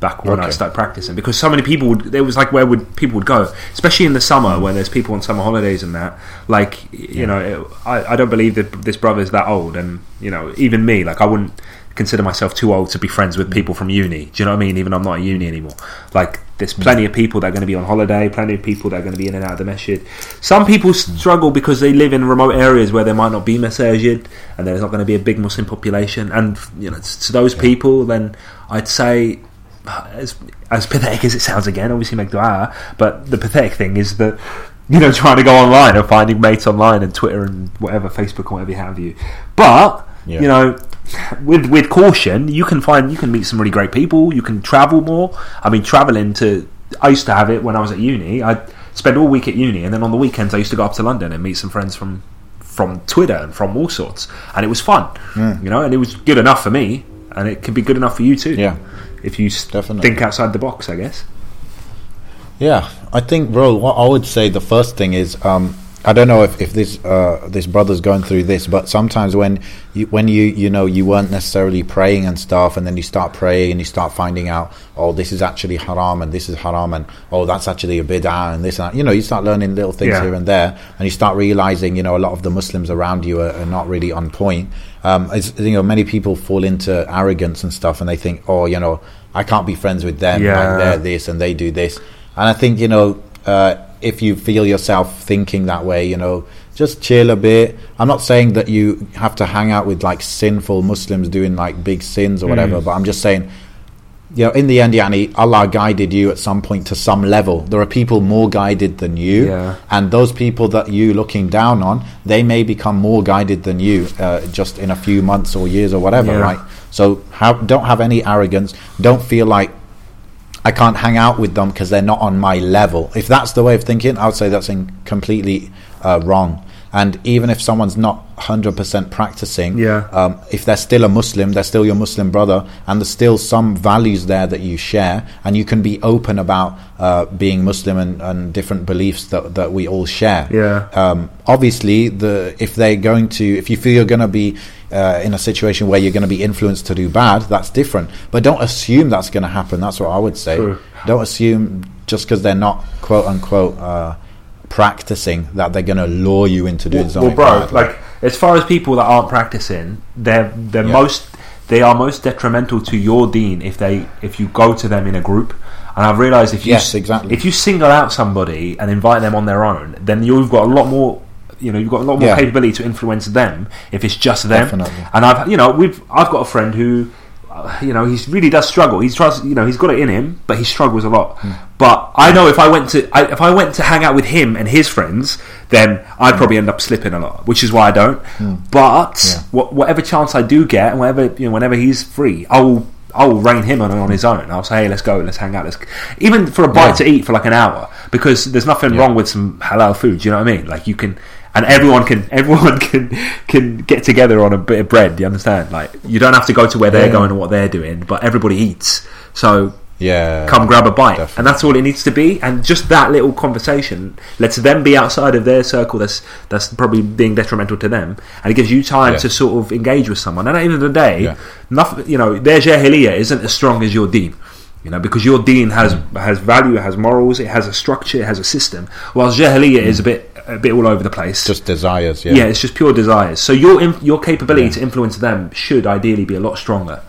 Back when I started practicing, because so many people would, there was like where would people would go, especially in the summer when there's people on summer holidays and that. Like you know, it, I, I don't believe that this brother's that old, and you know, even me, like I wouldn't consider myself too old to be friends with mm. people from uni. Do you know what I mean? Even I'm not at uni anymore. Like there's plenty of people that are going to be on holiday, plenty of people that are going to be in and out of the masjid. Some people struggle because they live in remote areas where there might not be masajid and there's not going to be a big Muslim population. And you know, to those people, then I'd say as as pathetic as it sounds again, obviously make dua, but the pathetic thing is that you know trying to go online and finding mates online and Twitter and whatever Facebook or whatever you have you. But Yeah. you know, with with caution, you can find you can meet some really great people. You can travel more. I mean, traveling to I used to have it when I was at uni. I spend all week at uni, and then on the weekends I used to go up to London and meet some friends from from Twitter and from all sorts, and it was fun. You know, and it was good enough for me, and it can be good enough for you too. Yeah. if you Definitely. think outside the box, I guess. Yeah, I think, bro. What I would say the first thing is, um, I don't know if, if this uh, this brother's going through this, but sometimes when you when you you know you weren't necessarily praying and stuff, and then you start praying and you start finding out, oh, this is actually haram and this is haram, and oh, that's actually a bid'ah and this and that. You know, you start learning little things Yeah. here and there, and you start realizing, you know, a lot of the Muslims around you are, are not really on point. Um, it's, you know, many people fall into arrogance and stuff, and they think, oh, you know, I can't be friends with them. Yeah. Like they're this and they do this. And I think, you know, uh, if you feel yourself thinking that way, you know, just chill a bit. I'm not saying that you have to hang out with like sinful Muslims doing like big sins or whatever, Mm. but I'm just saying, you know, in the end, Yani, Allah guided you at some point to some level. There are people more guided than you, Yeah. and those people that you looking down on, they may become more guided than you uh, just in a few months or years or whatever, Yeah. right? So have, don't have any arrogance. Don't feel like I can't hang out with them because they're not on my level. If that's the way of thinking, I would say that's in completely uh, wrong. and even if someone's not 100% practicing Yeah. um, if they're still a muslim they're still your muslim brother and there's still some values there that you share and you can be open about uh, being muslim and, and different beliefs that, that we all share Yeah. um, obviously the if they're going to if you feel you're going to be uh, in a situation where you're going to be influenced to do bad that's different but don't assume that's going to happen that's what i would say True. don't assume just because they're not quote unquote uh, practicing that they're going to lure you into doing well, something well, bro, bad. like as far as people that aren't practicing, they're they're Yeah. most they are most detrimental to your deen if they if you go to them in a group. And I've realised if you Yes, exactly. if you single out somebody and invite them on their own, then you've got a lot more. You know, you've got a lot more Yeah. capability to influence them if it's just them. Definitely. And I've, you know, we've I've got a friend who, uh, you know, he really does struggle. He tries, you know, he's got it in him, but he struggles a lot. Hmm. But I know if I went to I, if I went to hang out with him and his friends, then I'd probably end up slipping a lot, which is why I don't. But Hmm. Yeah. wha- whatever chance I do get, and whatever you know, whenever he's free, I will. I will rein him on on his own. I'll say, "Hey, let's go, let's hang out." Let's even for a bite Yeah. to eat for like an hour because there's nothing Yeah. wrong with some halal food. Do You know what I mean? Like you can, and everyone can, everyone can can get together on a bit of bread. You understand? Like you don't have to go to where they're Yeah. going or what they're doing, but everybody eats. So yeah come grab a bite, definitely. and that's all it needs to be. And just that little conversation lets them be outside of their circle. That's that's probably being detrimental to them, and it gives you time Yeah. to sort of engage with someone. And at the end of the day, Yeah. nothing. You know, their jahiliyyah isn't as strong as your deen. You know, because your deen has has value, it has morals, it has a structure, it has a system. Whilst jahiliyyah is a bit a bit all over the place. just desires yeah yeah. it's just pure desires. So your your capability to influence them should ideally be a lot stronger.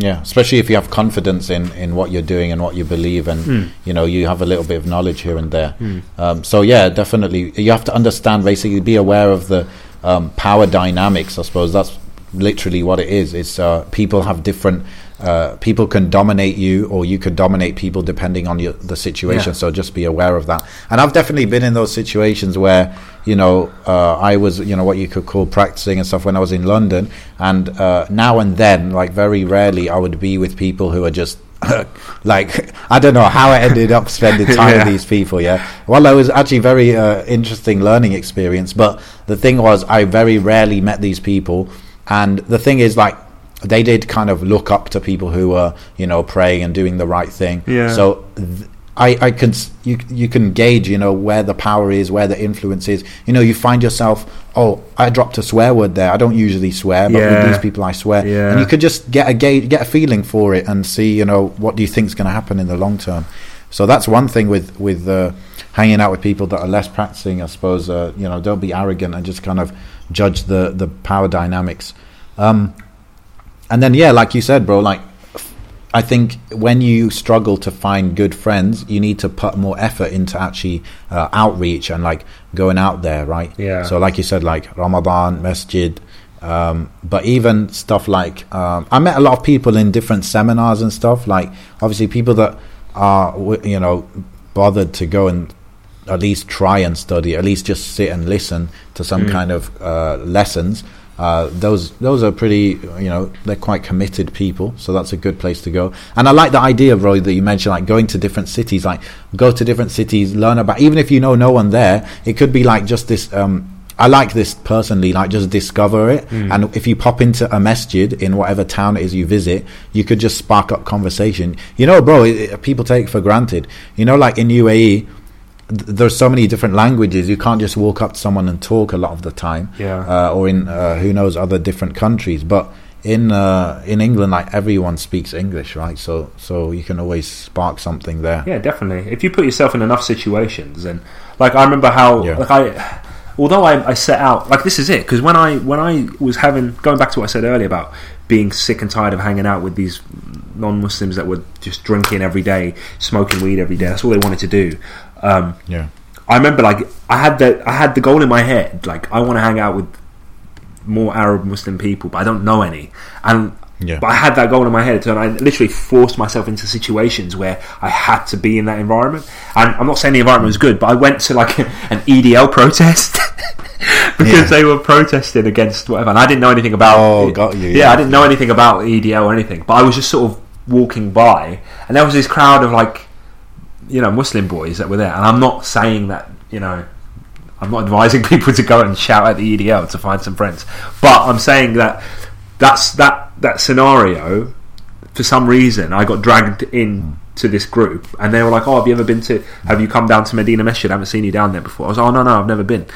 Yeah, especially if you have confidence in, in what you're doing and what you believe, and Hmm. you know you have a little bit of knowledge here and there. Um, so yeah, definitely, you have to understand. Basically, be aware of the um, power dynamics. I suppose that's literally what it is. It's uh, people have different. Uh, people can dominate you, or you can dominate people depending on your, the situation. Yeah. So just be aware of that. And I've definitely been in those situations where you know uh, I was you know what you could call practicing and stuff when I was in London, and uh, now and then, like very rarely, I would be with people who are just. like I don't know how I ended up spending time Yeah. with these people. Yeah, well, it was actually very uh, interesting learning experience. But the thing was, I very rarely met these people, and the thing is, like, they did kind of look up to people who were, you know, praying and doing the right thing. Yeah. So th- I, I can you you can gauge, you know, where the power is, where the influence is. You know, you find yourself, oh, I dropped a swear word there. I don't usually swear, but Yeah. with these people, I swear. Yeah. And you could just get a gauge, get a feeling for it, and see, you know, what do you think is going to happen in the long term. So that's one thing with with uh, hanging out with people that are less practicing. I suppose uh, you know, don't be arrogant and just kind of judge the the power dynamics. Um, and then yeah, like you said, bro, like I think when you struggle to find good friends, you need to put more effort into actually uh, outreach and like going out there, right? Yeah. So like you said, like Ramadan, masjid. Um, but even stuff like um, I met a lot of people in different seminars and stuff. Like obviously people that are you know bothered to go and at least try and study, at least just sit and listen to some Mm. kind of uh, lessons. Uh, those those are pretty, you know, they're quite committed people, so that's a good place to go. And I like the idea, Roy, that you mentioned, like going to different cities, like go to different cities, learn about. Even if you know no one there, it could be like just this. Um, I like this personally, like just discover it. And if you pop into a masjid in whatever town it is you visit, you could just spark up conversation. You know, bro, it, it- people take for granted. You know, like in UAE, there's so many different languages. You can't just walk up to someone and talk a lot of the time. Yeah. Uh, or in uh, who knows other different countries, but in uh, in England, like everyone speaks English, right? So so you can always spark something there. Yeah, definitely. If you put yourself in enough situations, and like I remember how, Yeah. like I, although I, I set out, like this is it, because when I when I was having going back to what I said earlier about being sick and tired of hanging out with these non-Muslims that were just drinking every day, smoking weed every day. That's all they wanted to do. Um, Yeah. I remember like I had the I had the goal in my head, like I want to hang out with more Arab Muslim people, but I don't know any. And Yeah. but I had that goal in my head, and I literally forced myself into situations where I had to be in that environment. And I'm not saying the environment was good, but I went to like an EDL protest because Yeah. they were protesting against whatever, and I didn't know anything about. Oh, got you, Yeah, yeah. I didn't know anything about EDL or anything, but I was just sort of walking by, and there was this crowd of like you know Muslim boys that were there, and I'm not saying that you know I'm not advising people to go and shout at the EDL to find some friends, but I'm saying that that's that that scenario. For some reason, I got dragged in to this group, and they were like, "Oh, have you ever been to? Have you come down to Medina Masjid? I haven't seen you down there before." I was like, "Oh no, no, I've never been."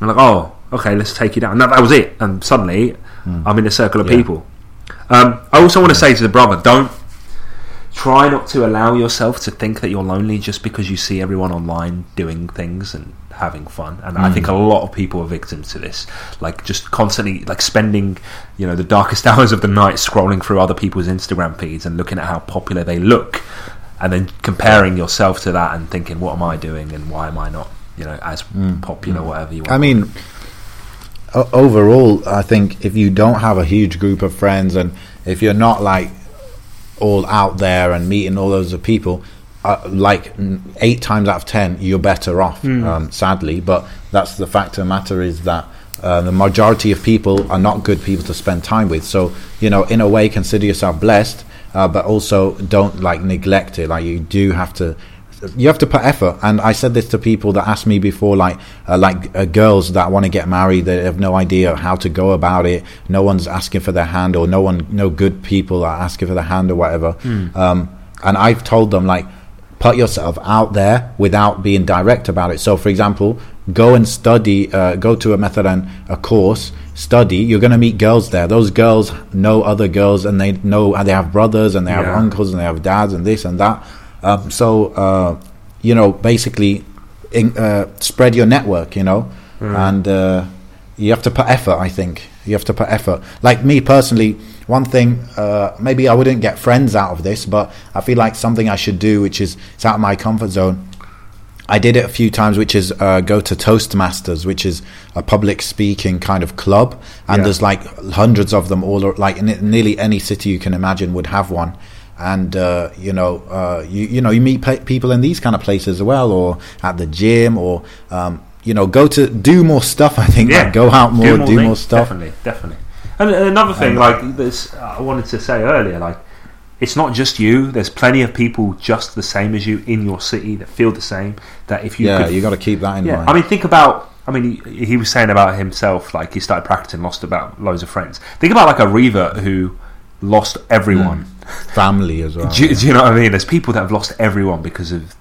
I'm like, "Oh, okay, let's take you down." And that, that was it. And suddenly, I'm in a circle of Yeah. people. Um, I also want to say to the brother, don't try not to allow yourself to think that you're lonely just because you see everyone online doing things and having fun. And i think a mm. lot of people are victims to this. Like just constantly like spending you know the darkest hours of the night scrolling through other people's instagram feeds and looking at how popular they look and then comparing yourself to that and thinking what am i doing and why am i not you know as mm. Mm. popular whatever you want I mean, overall, I think if you don't have a huge group of friends and if you're not like all out there and meeting all those people, uh, like mm, eight times out of ten, you're better off. Um, sadly, but that's the fact of the matter is that. Uh, the majority of people are not good people to spend time with. So, you know, in a way, consider yourself blessed, uh, but also don't like neglect it. Like you do have to you have to put effort. And i said this to people that asked me before like uh, like uh, girls that want to get married they have no idea how to go about it. No one's asking for their hand or no one no good people are asking for their hand or whatever. Um, and i've told them like put yourself out there without being direct about it. So for example go and study uh, go to a method and a course study. You're going to meet girls there. Those girls know other girls and they know and they have brothers and they have uncles and they have dads and this and that um, so uh, you know basically in, uh, spread your network you know? And uh, you have to put effort i think. You have to put effort. Like me personally one thing uh, maybe i wouldn't get friends out of this but i feel like something i should do which is it's out of my comfort zone. I did it a few times, which is uh, go to Toastmasters, which is a public speaking kind of club, and Yeah. there's like hundreds of them all. Like in nearly any city you can imagine would have one, and uh, you know, uh, you you know, you meet pe- people in these kind of places as well, or at the gym, or um, you know, go to do more stuff. I think, like go out more, do more, things, stuff. Definitely, definitely. And uh, another thing, And- like this, I wanted to say earlier, like it's not just you. There's plenty of people just the same as you in your city that feel the same. That if you yeah, could you got to keep that in yeah, mind. I mean, think about. I mean, he, he was saying about himself, like he started practicing, lost about loads of friends. Think about like a revert who lost everyone. Family as well. Do, you- do you know what I mean? There's people that have lost everyone because of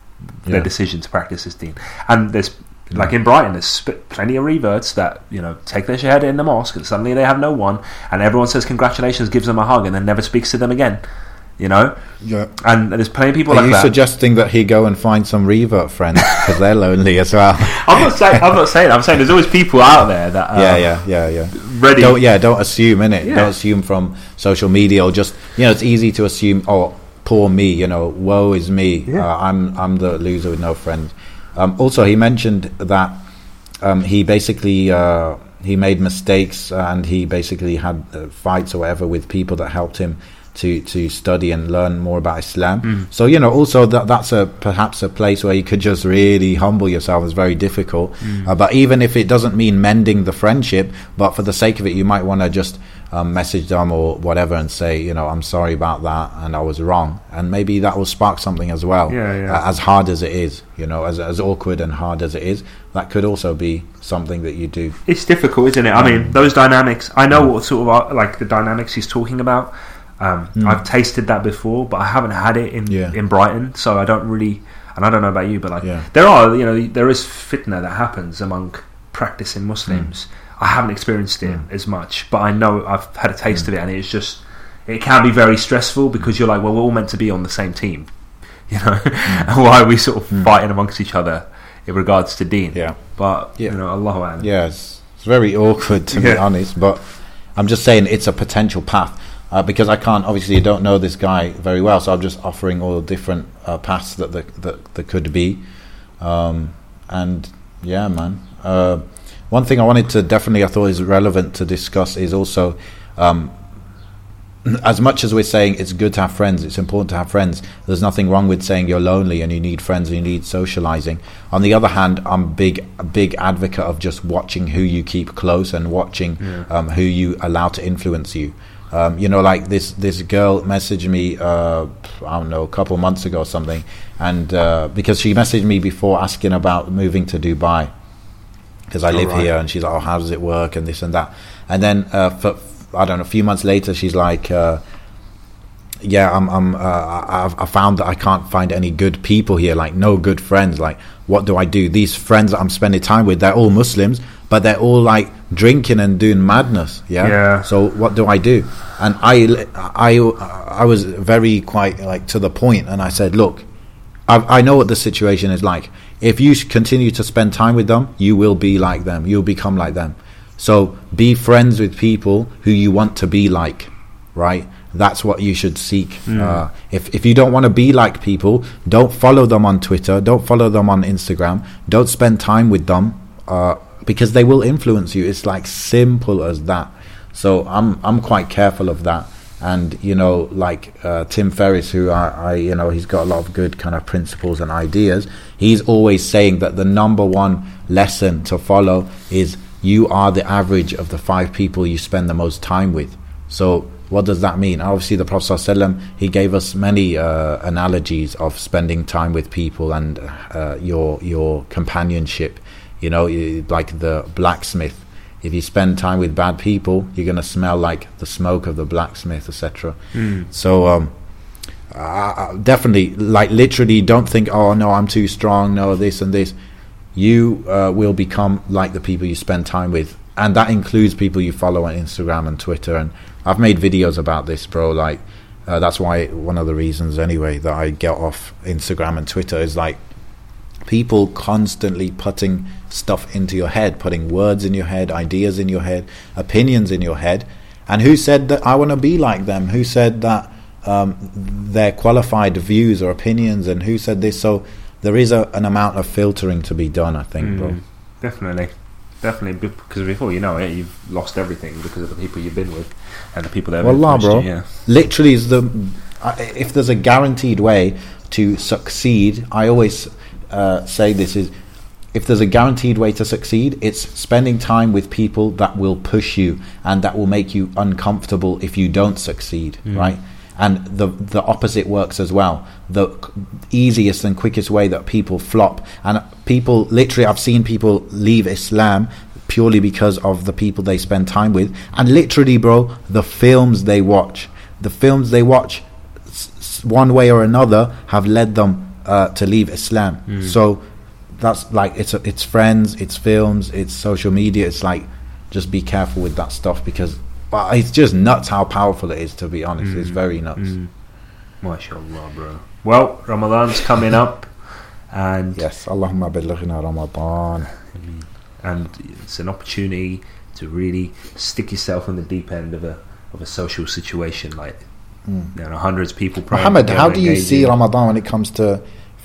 their Yeah. decision to practice this deen. And there's like in Brighton, there's sp- plenty of reverts that you know take their shahada in the mosque, and suddenly they have no one, and everyone says congratulations, gives them a hug, and then never speaks to them again. You know, Yeah. and there's plenty of people Are like you that. suggesting that he go and find some revert friends because they're lonely as well? I'm not saying. I'm not saying. I'm saying there's always people out there that yeah, yeah, yeah, yeah. ready. Don't yeah, don't assume in it. Yeah. Don't assume from social media or just you know it's easy to assume. Oh, poor me. You know, woe is me. Yeah. Uh, I'm I'm the loser with no friends. Um, also, he mentioned that um, he basically uh, he made mistakes and he basically had uh, fights or whatever with people that helped him to to study and learn more about Islam. Mm. So you know, also that that's a perhaps a place where you could just really humble yourself. It's very difficult. Mm. Uh, but even if it doesn't mean mending the friendship, but for the sake of it, you might want to just um, message them or whatever and say, you know, I'm sorry about that and I was wrong, and maybe that will spark something as well. Yeah, yeah. Uh, as hard as it is, you know, as as awkward and hard as it is, that could also be something that you do. It's difficult, isn't it? I mean, those dynamics. I know what sort of like the dynamics he's talking about. Um, hmm. I've tasted that before, but I haven't had it in Yeah. in Brighton, so I don't really. And I don't know about you, but like Yeah. there are, you know, there is fitna that happens among practicing Muslims. Hmm. I haven't experienced it hmm. as much, but I know I've had a taste of it, and it's just it can be very stressful because you're like, well, we're all meant to be on the same team, you know. and why are we sort of fighting amongst each other in regards to Deen? Yeah. But Yeah. you know, Allahu A'lam. Yeah, it's, it's very awkward to be honest, but I'm just saying it's a potential path uh, because I can't obviously I don't know this guy very well, so I'm just offering all the different uh, paths that the, that there could be, um, and yeah, man. Uh, one thing I wanted to definitely I thought is relevant to discuss is also. Um, as much as we're saying it's good to have friends, it's important to have friends. There's nothing wrong with saying you're lonely and you need friends and you need socializing. On the other hand, I'm big a big advocate of just watching who you keep close and watching um, who you allow to influence you. Um, you know, like this this girl messaged me, uh, I don't know, a couple months ago or something, and uh, because she messaged me before asking about moving to Dubai, because I Oh, live right. here, and she's like, "Oh, how does it work?" and this and that, and then uh, for, I don't know, a few months later, she's like. Uh, yeah, I'm. I'm. Uh, I've, I found that I can't find any good people here. Like no good friends. Like, what do I do? These friends that I'm spending time with, they're all Muslims, but they're all like drinking and doing madness. Yeah. Yeah. So what do I do? And I, I, I was very quite like to the point, and I said, look, I, I know what the situation is like. If you continue to spend time with them, you will be like them. You'll become like them. So be friends with people who you want to be like, right? That's what you should seek. Uh, if if you don't want to be like people, don't follow them on Twitter. Don't follow them on Instagram. Don't spend time with them uh, because they will influence you. It's like simple as that. So I'm I'm quite careful of that. And you know, like uh, Tim Ferriss, who I, I you know, he's got a lot of good kind of principles and ideas. He's always saying that the number one lesson to follow is you are the average of the five people you spend the most time with. So what does that mean? Obviously, the Prophet ﷺ, he gave us many uh, analogies of spending time with people and uh, your your companionship. You know, like the blacksmith. If you spend time with bad people, you're going to smell like the smoke of the blacksmith, etc. So, um, uh, definitely, like literally, don't think, oh no, I'm too strong. No, this and this. You uh, will become like the people you spend time with, and that includes people you follow on Instagram and Twitter. And I've made videos about this, bro. Like, uh, that's why one of the reasons, anyway, that I get off Instagram and Twitter is like people constantly putting stuff into your head, putting words in your head, ideas in your head, opinions in your head. And who said that I want to be like them? Who said that um, their qualified views or opinions? And who said this? So there is a, an amount of filtering to be done, I think, bro. Mm, definitely, definitely. Because before you know it, you've lost everything because of the people you've been with and the people that have Wallah, influenced bro. you, Yeah. Literally, is the if there's a guaranteed way to succeed, I always uh, say this is if there's a guaranteed way to succeed, it's spending time with people that will push you and that will make you uncomfortable if you don't succeed, right? And the the opposite works as well. The easiest and quickest way that people flop and people literally, I've seen people leave Islam purely because of the people they spend time with, and literally, bro, the films they watch, the films they watch, one way or another, have led them uh, to leave Islam. So that's like it's it's friends, it's films, it's social media. It's like just be careful with that stuff because well, it's just nuts how powerful it is. To be honest, it's very nuts. Mm. MashaAllah, bro. Well, Ramadan's coming up, and Yes, Allahumma balighna Ramadan. and it's an opportunity to really stick yourself in the deep end of a of a social situation. Like Mm. you know, hundreds of people. praying Muhammad, how do you see. Ramadan when it comes to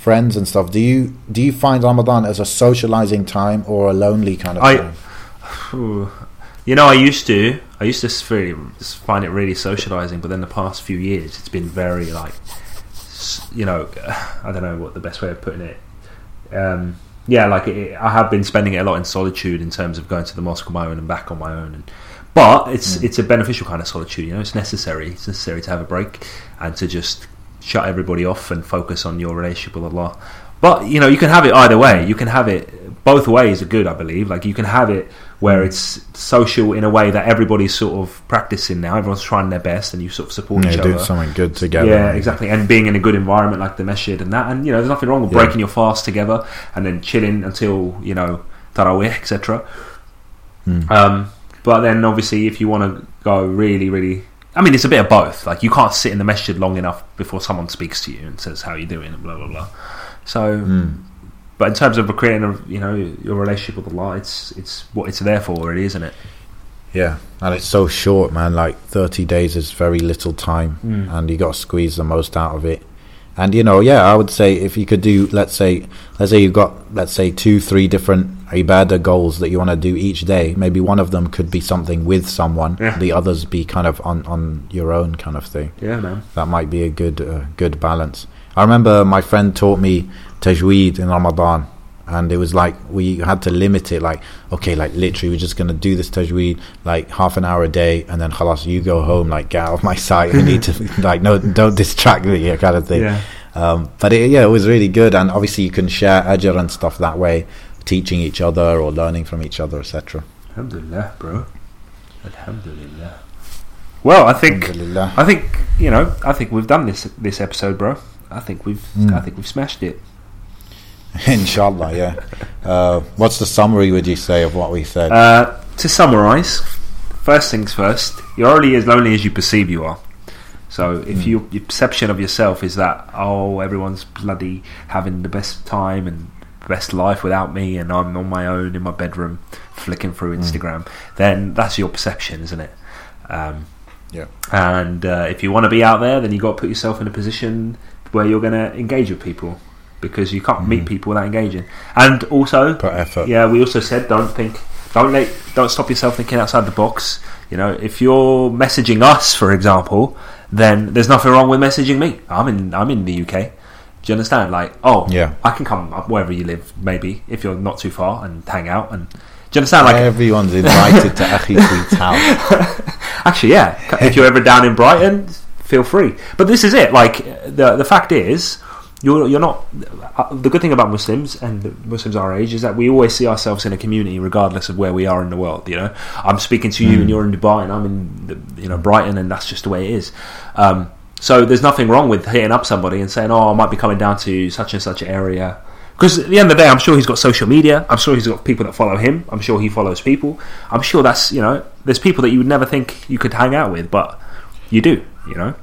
friends and stuff? Do you do you find Ramadan as a socializing time or a lonely kind of I- time? Ooh. You know, I used to. I used to s- find it really socializing, but then the past few years, it's been very like, you know, I don't know what the best way of putting it. Um, yeah, like it, I have been spending it a lot in solitude in terms of going to the mosque on my own and back on my own. And, but it's it's a beneficial kind of solitude. You know, it's necessary. It's necessary to have a break and to just shut everybody off and focus on your relationship with Allah. But you know, you can have it either way. You can have it both ways are good, I believe. Like you can have it where it's social in a way that everybody's sort of practicing now. Everyone's trying their best, and you sort of support Yeah, each doing other. something good together. Yeah, exactly. And being in a good environment like the masjid and that, and you know, there's nothing wrong with Yeah. breaking your fast together and then chilling until you know tarawih, etc. Mm. Um, but then obviously, if you want to go really, really, I mean, it's a bit of both. Like you can't sit in the masjid long enough before someone speaks to you and says how you doing and blah blah blah. So, Mm. but in terms of creating a you know your relationship with Allah, it's it's what it's there for, really, isn't it? Yeah, and it's so short, man. Like thirty days is very little time, Mm. and you got to squeeze the most out of it. And you know, yeah, I would say if you could do, let's say, let's say you've got, let's say, two, three different ibadah goals that you want to do each day. Maybe one of them could be something with someone. Yeah. The others be kind of on on your own kind of thing. Yeah, man. That might be a good uh, good balance. I remember my friend taught me tajweed in Ramadan, and it was like we had to limit it. Like, okay, like literally, we're just gonna do this tajweed like half an hour a day, and then halas, you go home. Like, get out of my sight. I need to like no, don't distract me, yeah, kind of thing. Yeah. Um, but it, yeah, it was really good, and obviously you can share ajr and stuff that way teaching each other or learning from each other, etc. Alhamdulillah, bro. Alhamdulillah. Well, I think Alhamdulillah. I think you know I think we've done this this episode, bro. I think we've Mm. I think we've smashed it. Inshallah, yeah. Uh, what's the summary? Would you say of what we said? Uh, to summarise, first things first, you're only as lonely as you perceive you are. So if Mm. you, your perception of yourself is that oh everyone's bloody having the best time and best life without me and I'm on my own in my bedroom flicking through Mm. Instagram, then that's your perception, isn't it? Um, yeah. and uh, if you want to be out there, then you've got to put yourself in a position where you're going to engage with people because you can't meet Mhm. people without engaging. And also, Put effort. yeah, we also said don't think, don't let, don't stop yourself thinking outside the box. You know, if you're messaging us, for example, then there's nothing wrong with messaging me. I'm in, I'm in the UK. Do you understand? Like, oh, Yeah. I can come up wherever you live, maybe if you're not too far, and hang out. And do you understand? Like, Everyone's invited to Akhi Tweet's house. Actually, yeah. If you're ever down in Brighton, feel free. But this is it. Like the the fact is, you're you're not. Uh, the good thing about Muslims and the Muslims our age is that we always see ourselves in a community, regardless of where we are in the world. You know, I'm speaking to you, and you're in Dubai, and I'm in the, you know Brighton, and that's just the way it is. Um, so there's nothing wrong with hitting up somebody and saying, "Oh, I might be coming down to such and such area." Because at the end of the day, I'm sure he's got social media. I'm sure he's got people that follow him. I'm sure he follows people. I'm sure that's you know, there's people that you would never think you could hang out with, but you do. You know.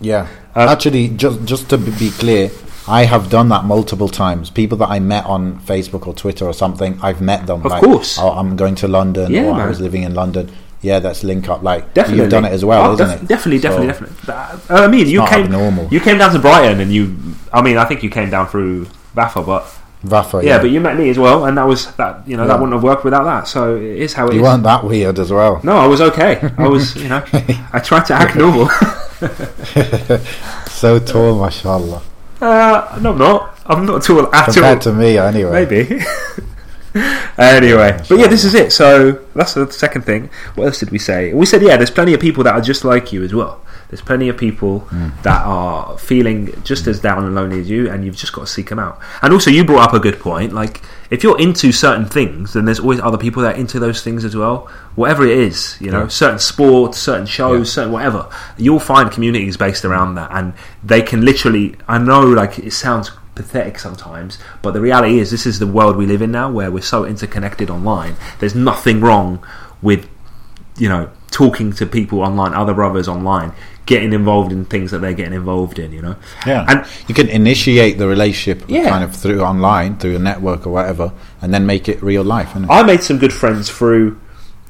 Yeah. Uh, Actually, just just to be clear, I have done that multiple times. People that I met on Facebook or Twitter or something, I've met them. Of like, course. Oh, I'm going to London, Yeah, or I was living in London. Yeah, that's link up. Like, Definitely, you've done it as well, Oh, isn't def- it? Definitely, definitely, So, definitely. Uh, I mean, you came abnormal. you came down to Brighton, and you. I mean, I think you came down through Vafa, but Vafa, yeah, yeah, but you met me as well, and that was that. You know, that wouldn't have worked without that. So it is how it is. you weren't that weird as well. No, I was okay. I was, you know, I tried to act normal. So tall, mashallah. Uh, no, I'm not. I'm not tall at all. Compared to me, anyway. Maybe. anyway, but yeah, this is it. So that's the second thing. What else did we say? We said, yeah, there's plenty of people that are just like you as well. There's plenty of people hmm. that are feeling just as down and lonely as you, and you've just got to seek them out. And also, you brought up a good point. Like, if you're into certain things, then there's always other people that are into those things as well. Whatever it is, you know, Yeah. certain sports, certain shows, Yeah. certain whatever. You'll find communities based around that, and they can literally. I know, like, it sounds pathetic sometimes, but the reality is, this is the world we live in now, where we're so interconnected online. There's nothing wrong with, you know, talking to people online, other brothers online, getting involved in things that they're getting involved in. You know, Yeah, And- you can initiate the relationship Yeah. kind of through online, through a network or whatever, and then make it real life. Innit? I made some good friends through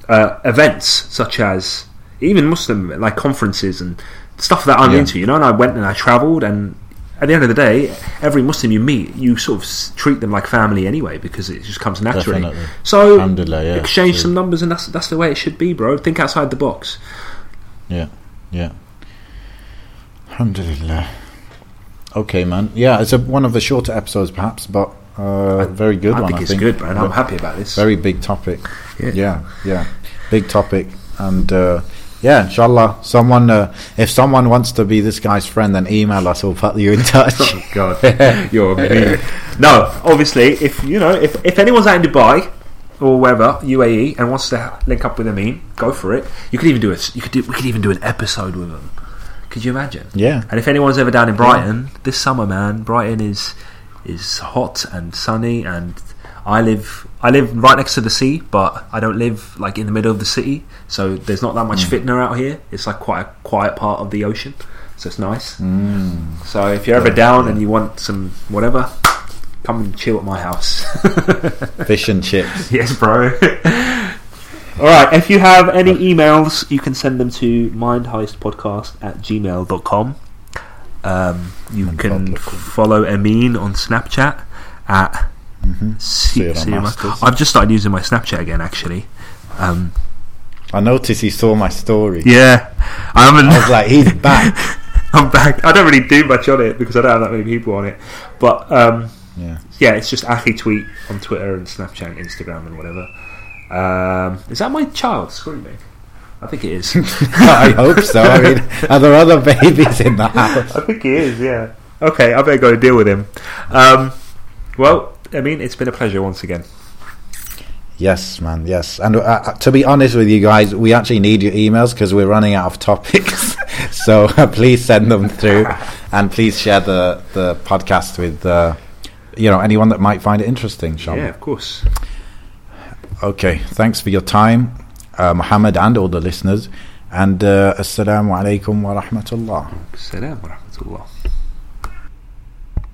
uh, events such as even Muslim like conferences and stuff that I'm Yeah. into. You know, and I went and I travelled, and at the end of the day, every Muslim you meet, you sort of treat them like family anyway because it just comes naturally. Definitely. So yeah, exchange true. some numbers, and that's that's the way it should be, bro. Think outside the box. Yeah, yeah. Alhamdulillah. Okay, man. Yeah, it's a, one of the shorter episodes, perhaps, but uh, very good I one. think I it's think good, man. I'm happy about this. Very big topic. Yeah. yeah, yeah. Big topic, and uh, yeah, inshallah, someone uh, if someone wants to be this guy's friend, then email us. We'll put you in touch. Oh God, you're mean. No, obviously, if you know, if, if anyone's out in Dubai or wherever UAE and wants to link up with Ameen, go for it. You could even do it. You could do. We could even do an episode with them. Could you imagine? yeah, And if anyone's ever down in Brighton this summer, man, Brighton is is hot and sunny, and I live I live right next to the sea, but I don't live like in the middle of the city, so there's not that much fitna out here. It's like quite a quiet part of the ocean, so it's nice. mm. So if you're ever down and you want some whatever, come and chill at my house. fish and chips. yes, bro. All right. If you have any emails, you can send them to mindheistpodcast at gmail.com. Um, you can follow Ameen on Snapchat at hmm C- Seera Seera- Masters. I've just started using my Snapchat again, actually. Um, I noticed he saw my story. yeah, I'm, I was like, he's back. I'm back. I don't really do much on it because I don't have that many people on it. But um, Yeah. yeah, it's just Akhi Tweet on Twitter and Snapchat and Instagram and whatever. Um, is that my child screaming? I think it is. I hope so. I mean, are there other babies in the house? I think he is. Yeah. Okay, I better go deal with him. Um, well, I mean, it's been a pleasure once again. Yes, man. Yes, and uh, uh, to be honest with you guys, we actually need your emails because we're running out of topics. so uh, please send them through, and please share the the podcast with uh, you know anyone that might find it interesting. Inshallah. Yeah, of course. Okay, thanks for your time, uh, Muhammad, and all the listeners. And uh, assalamu alaikum wa rahmatullah. Salam wa rahmatullah.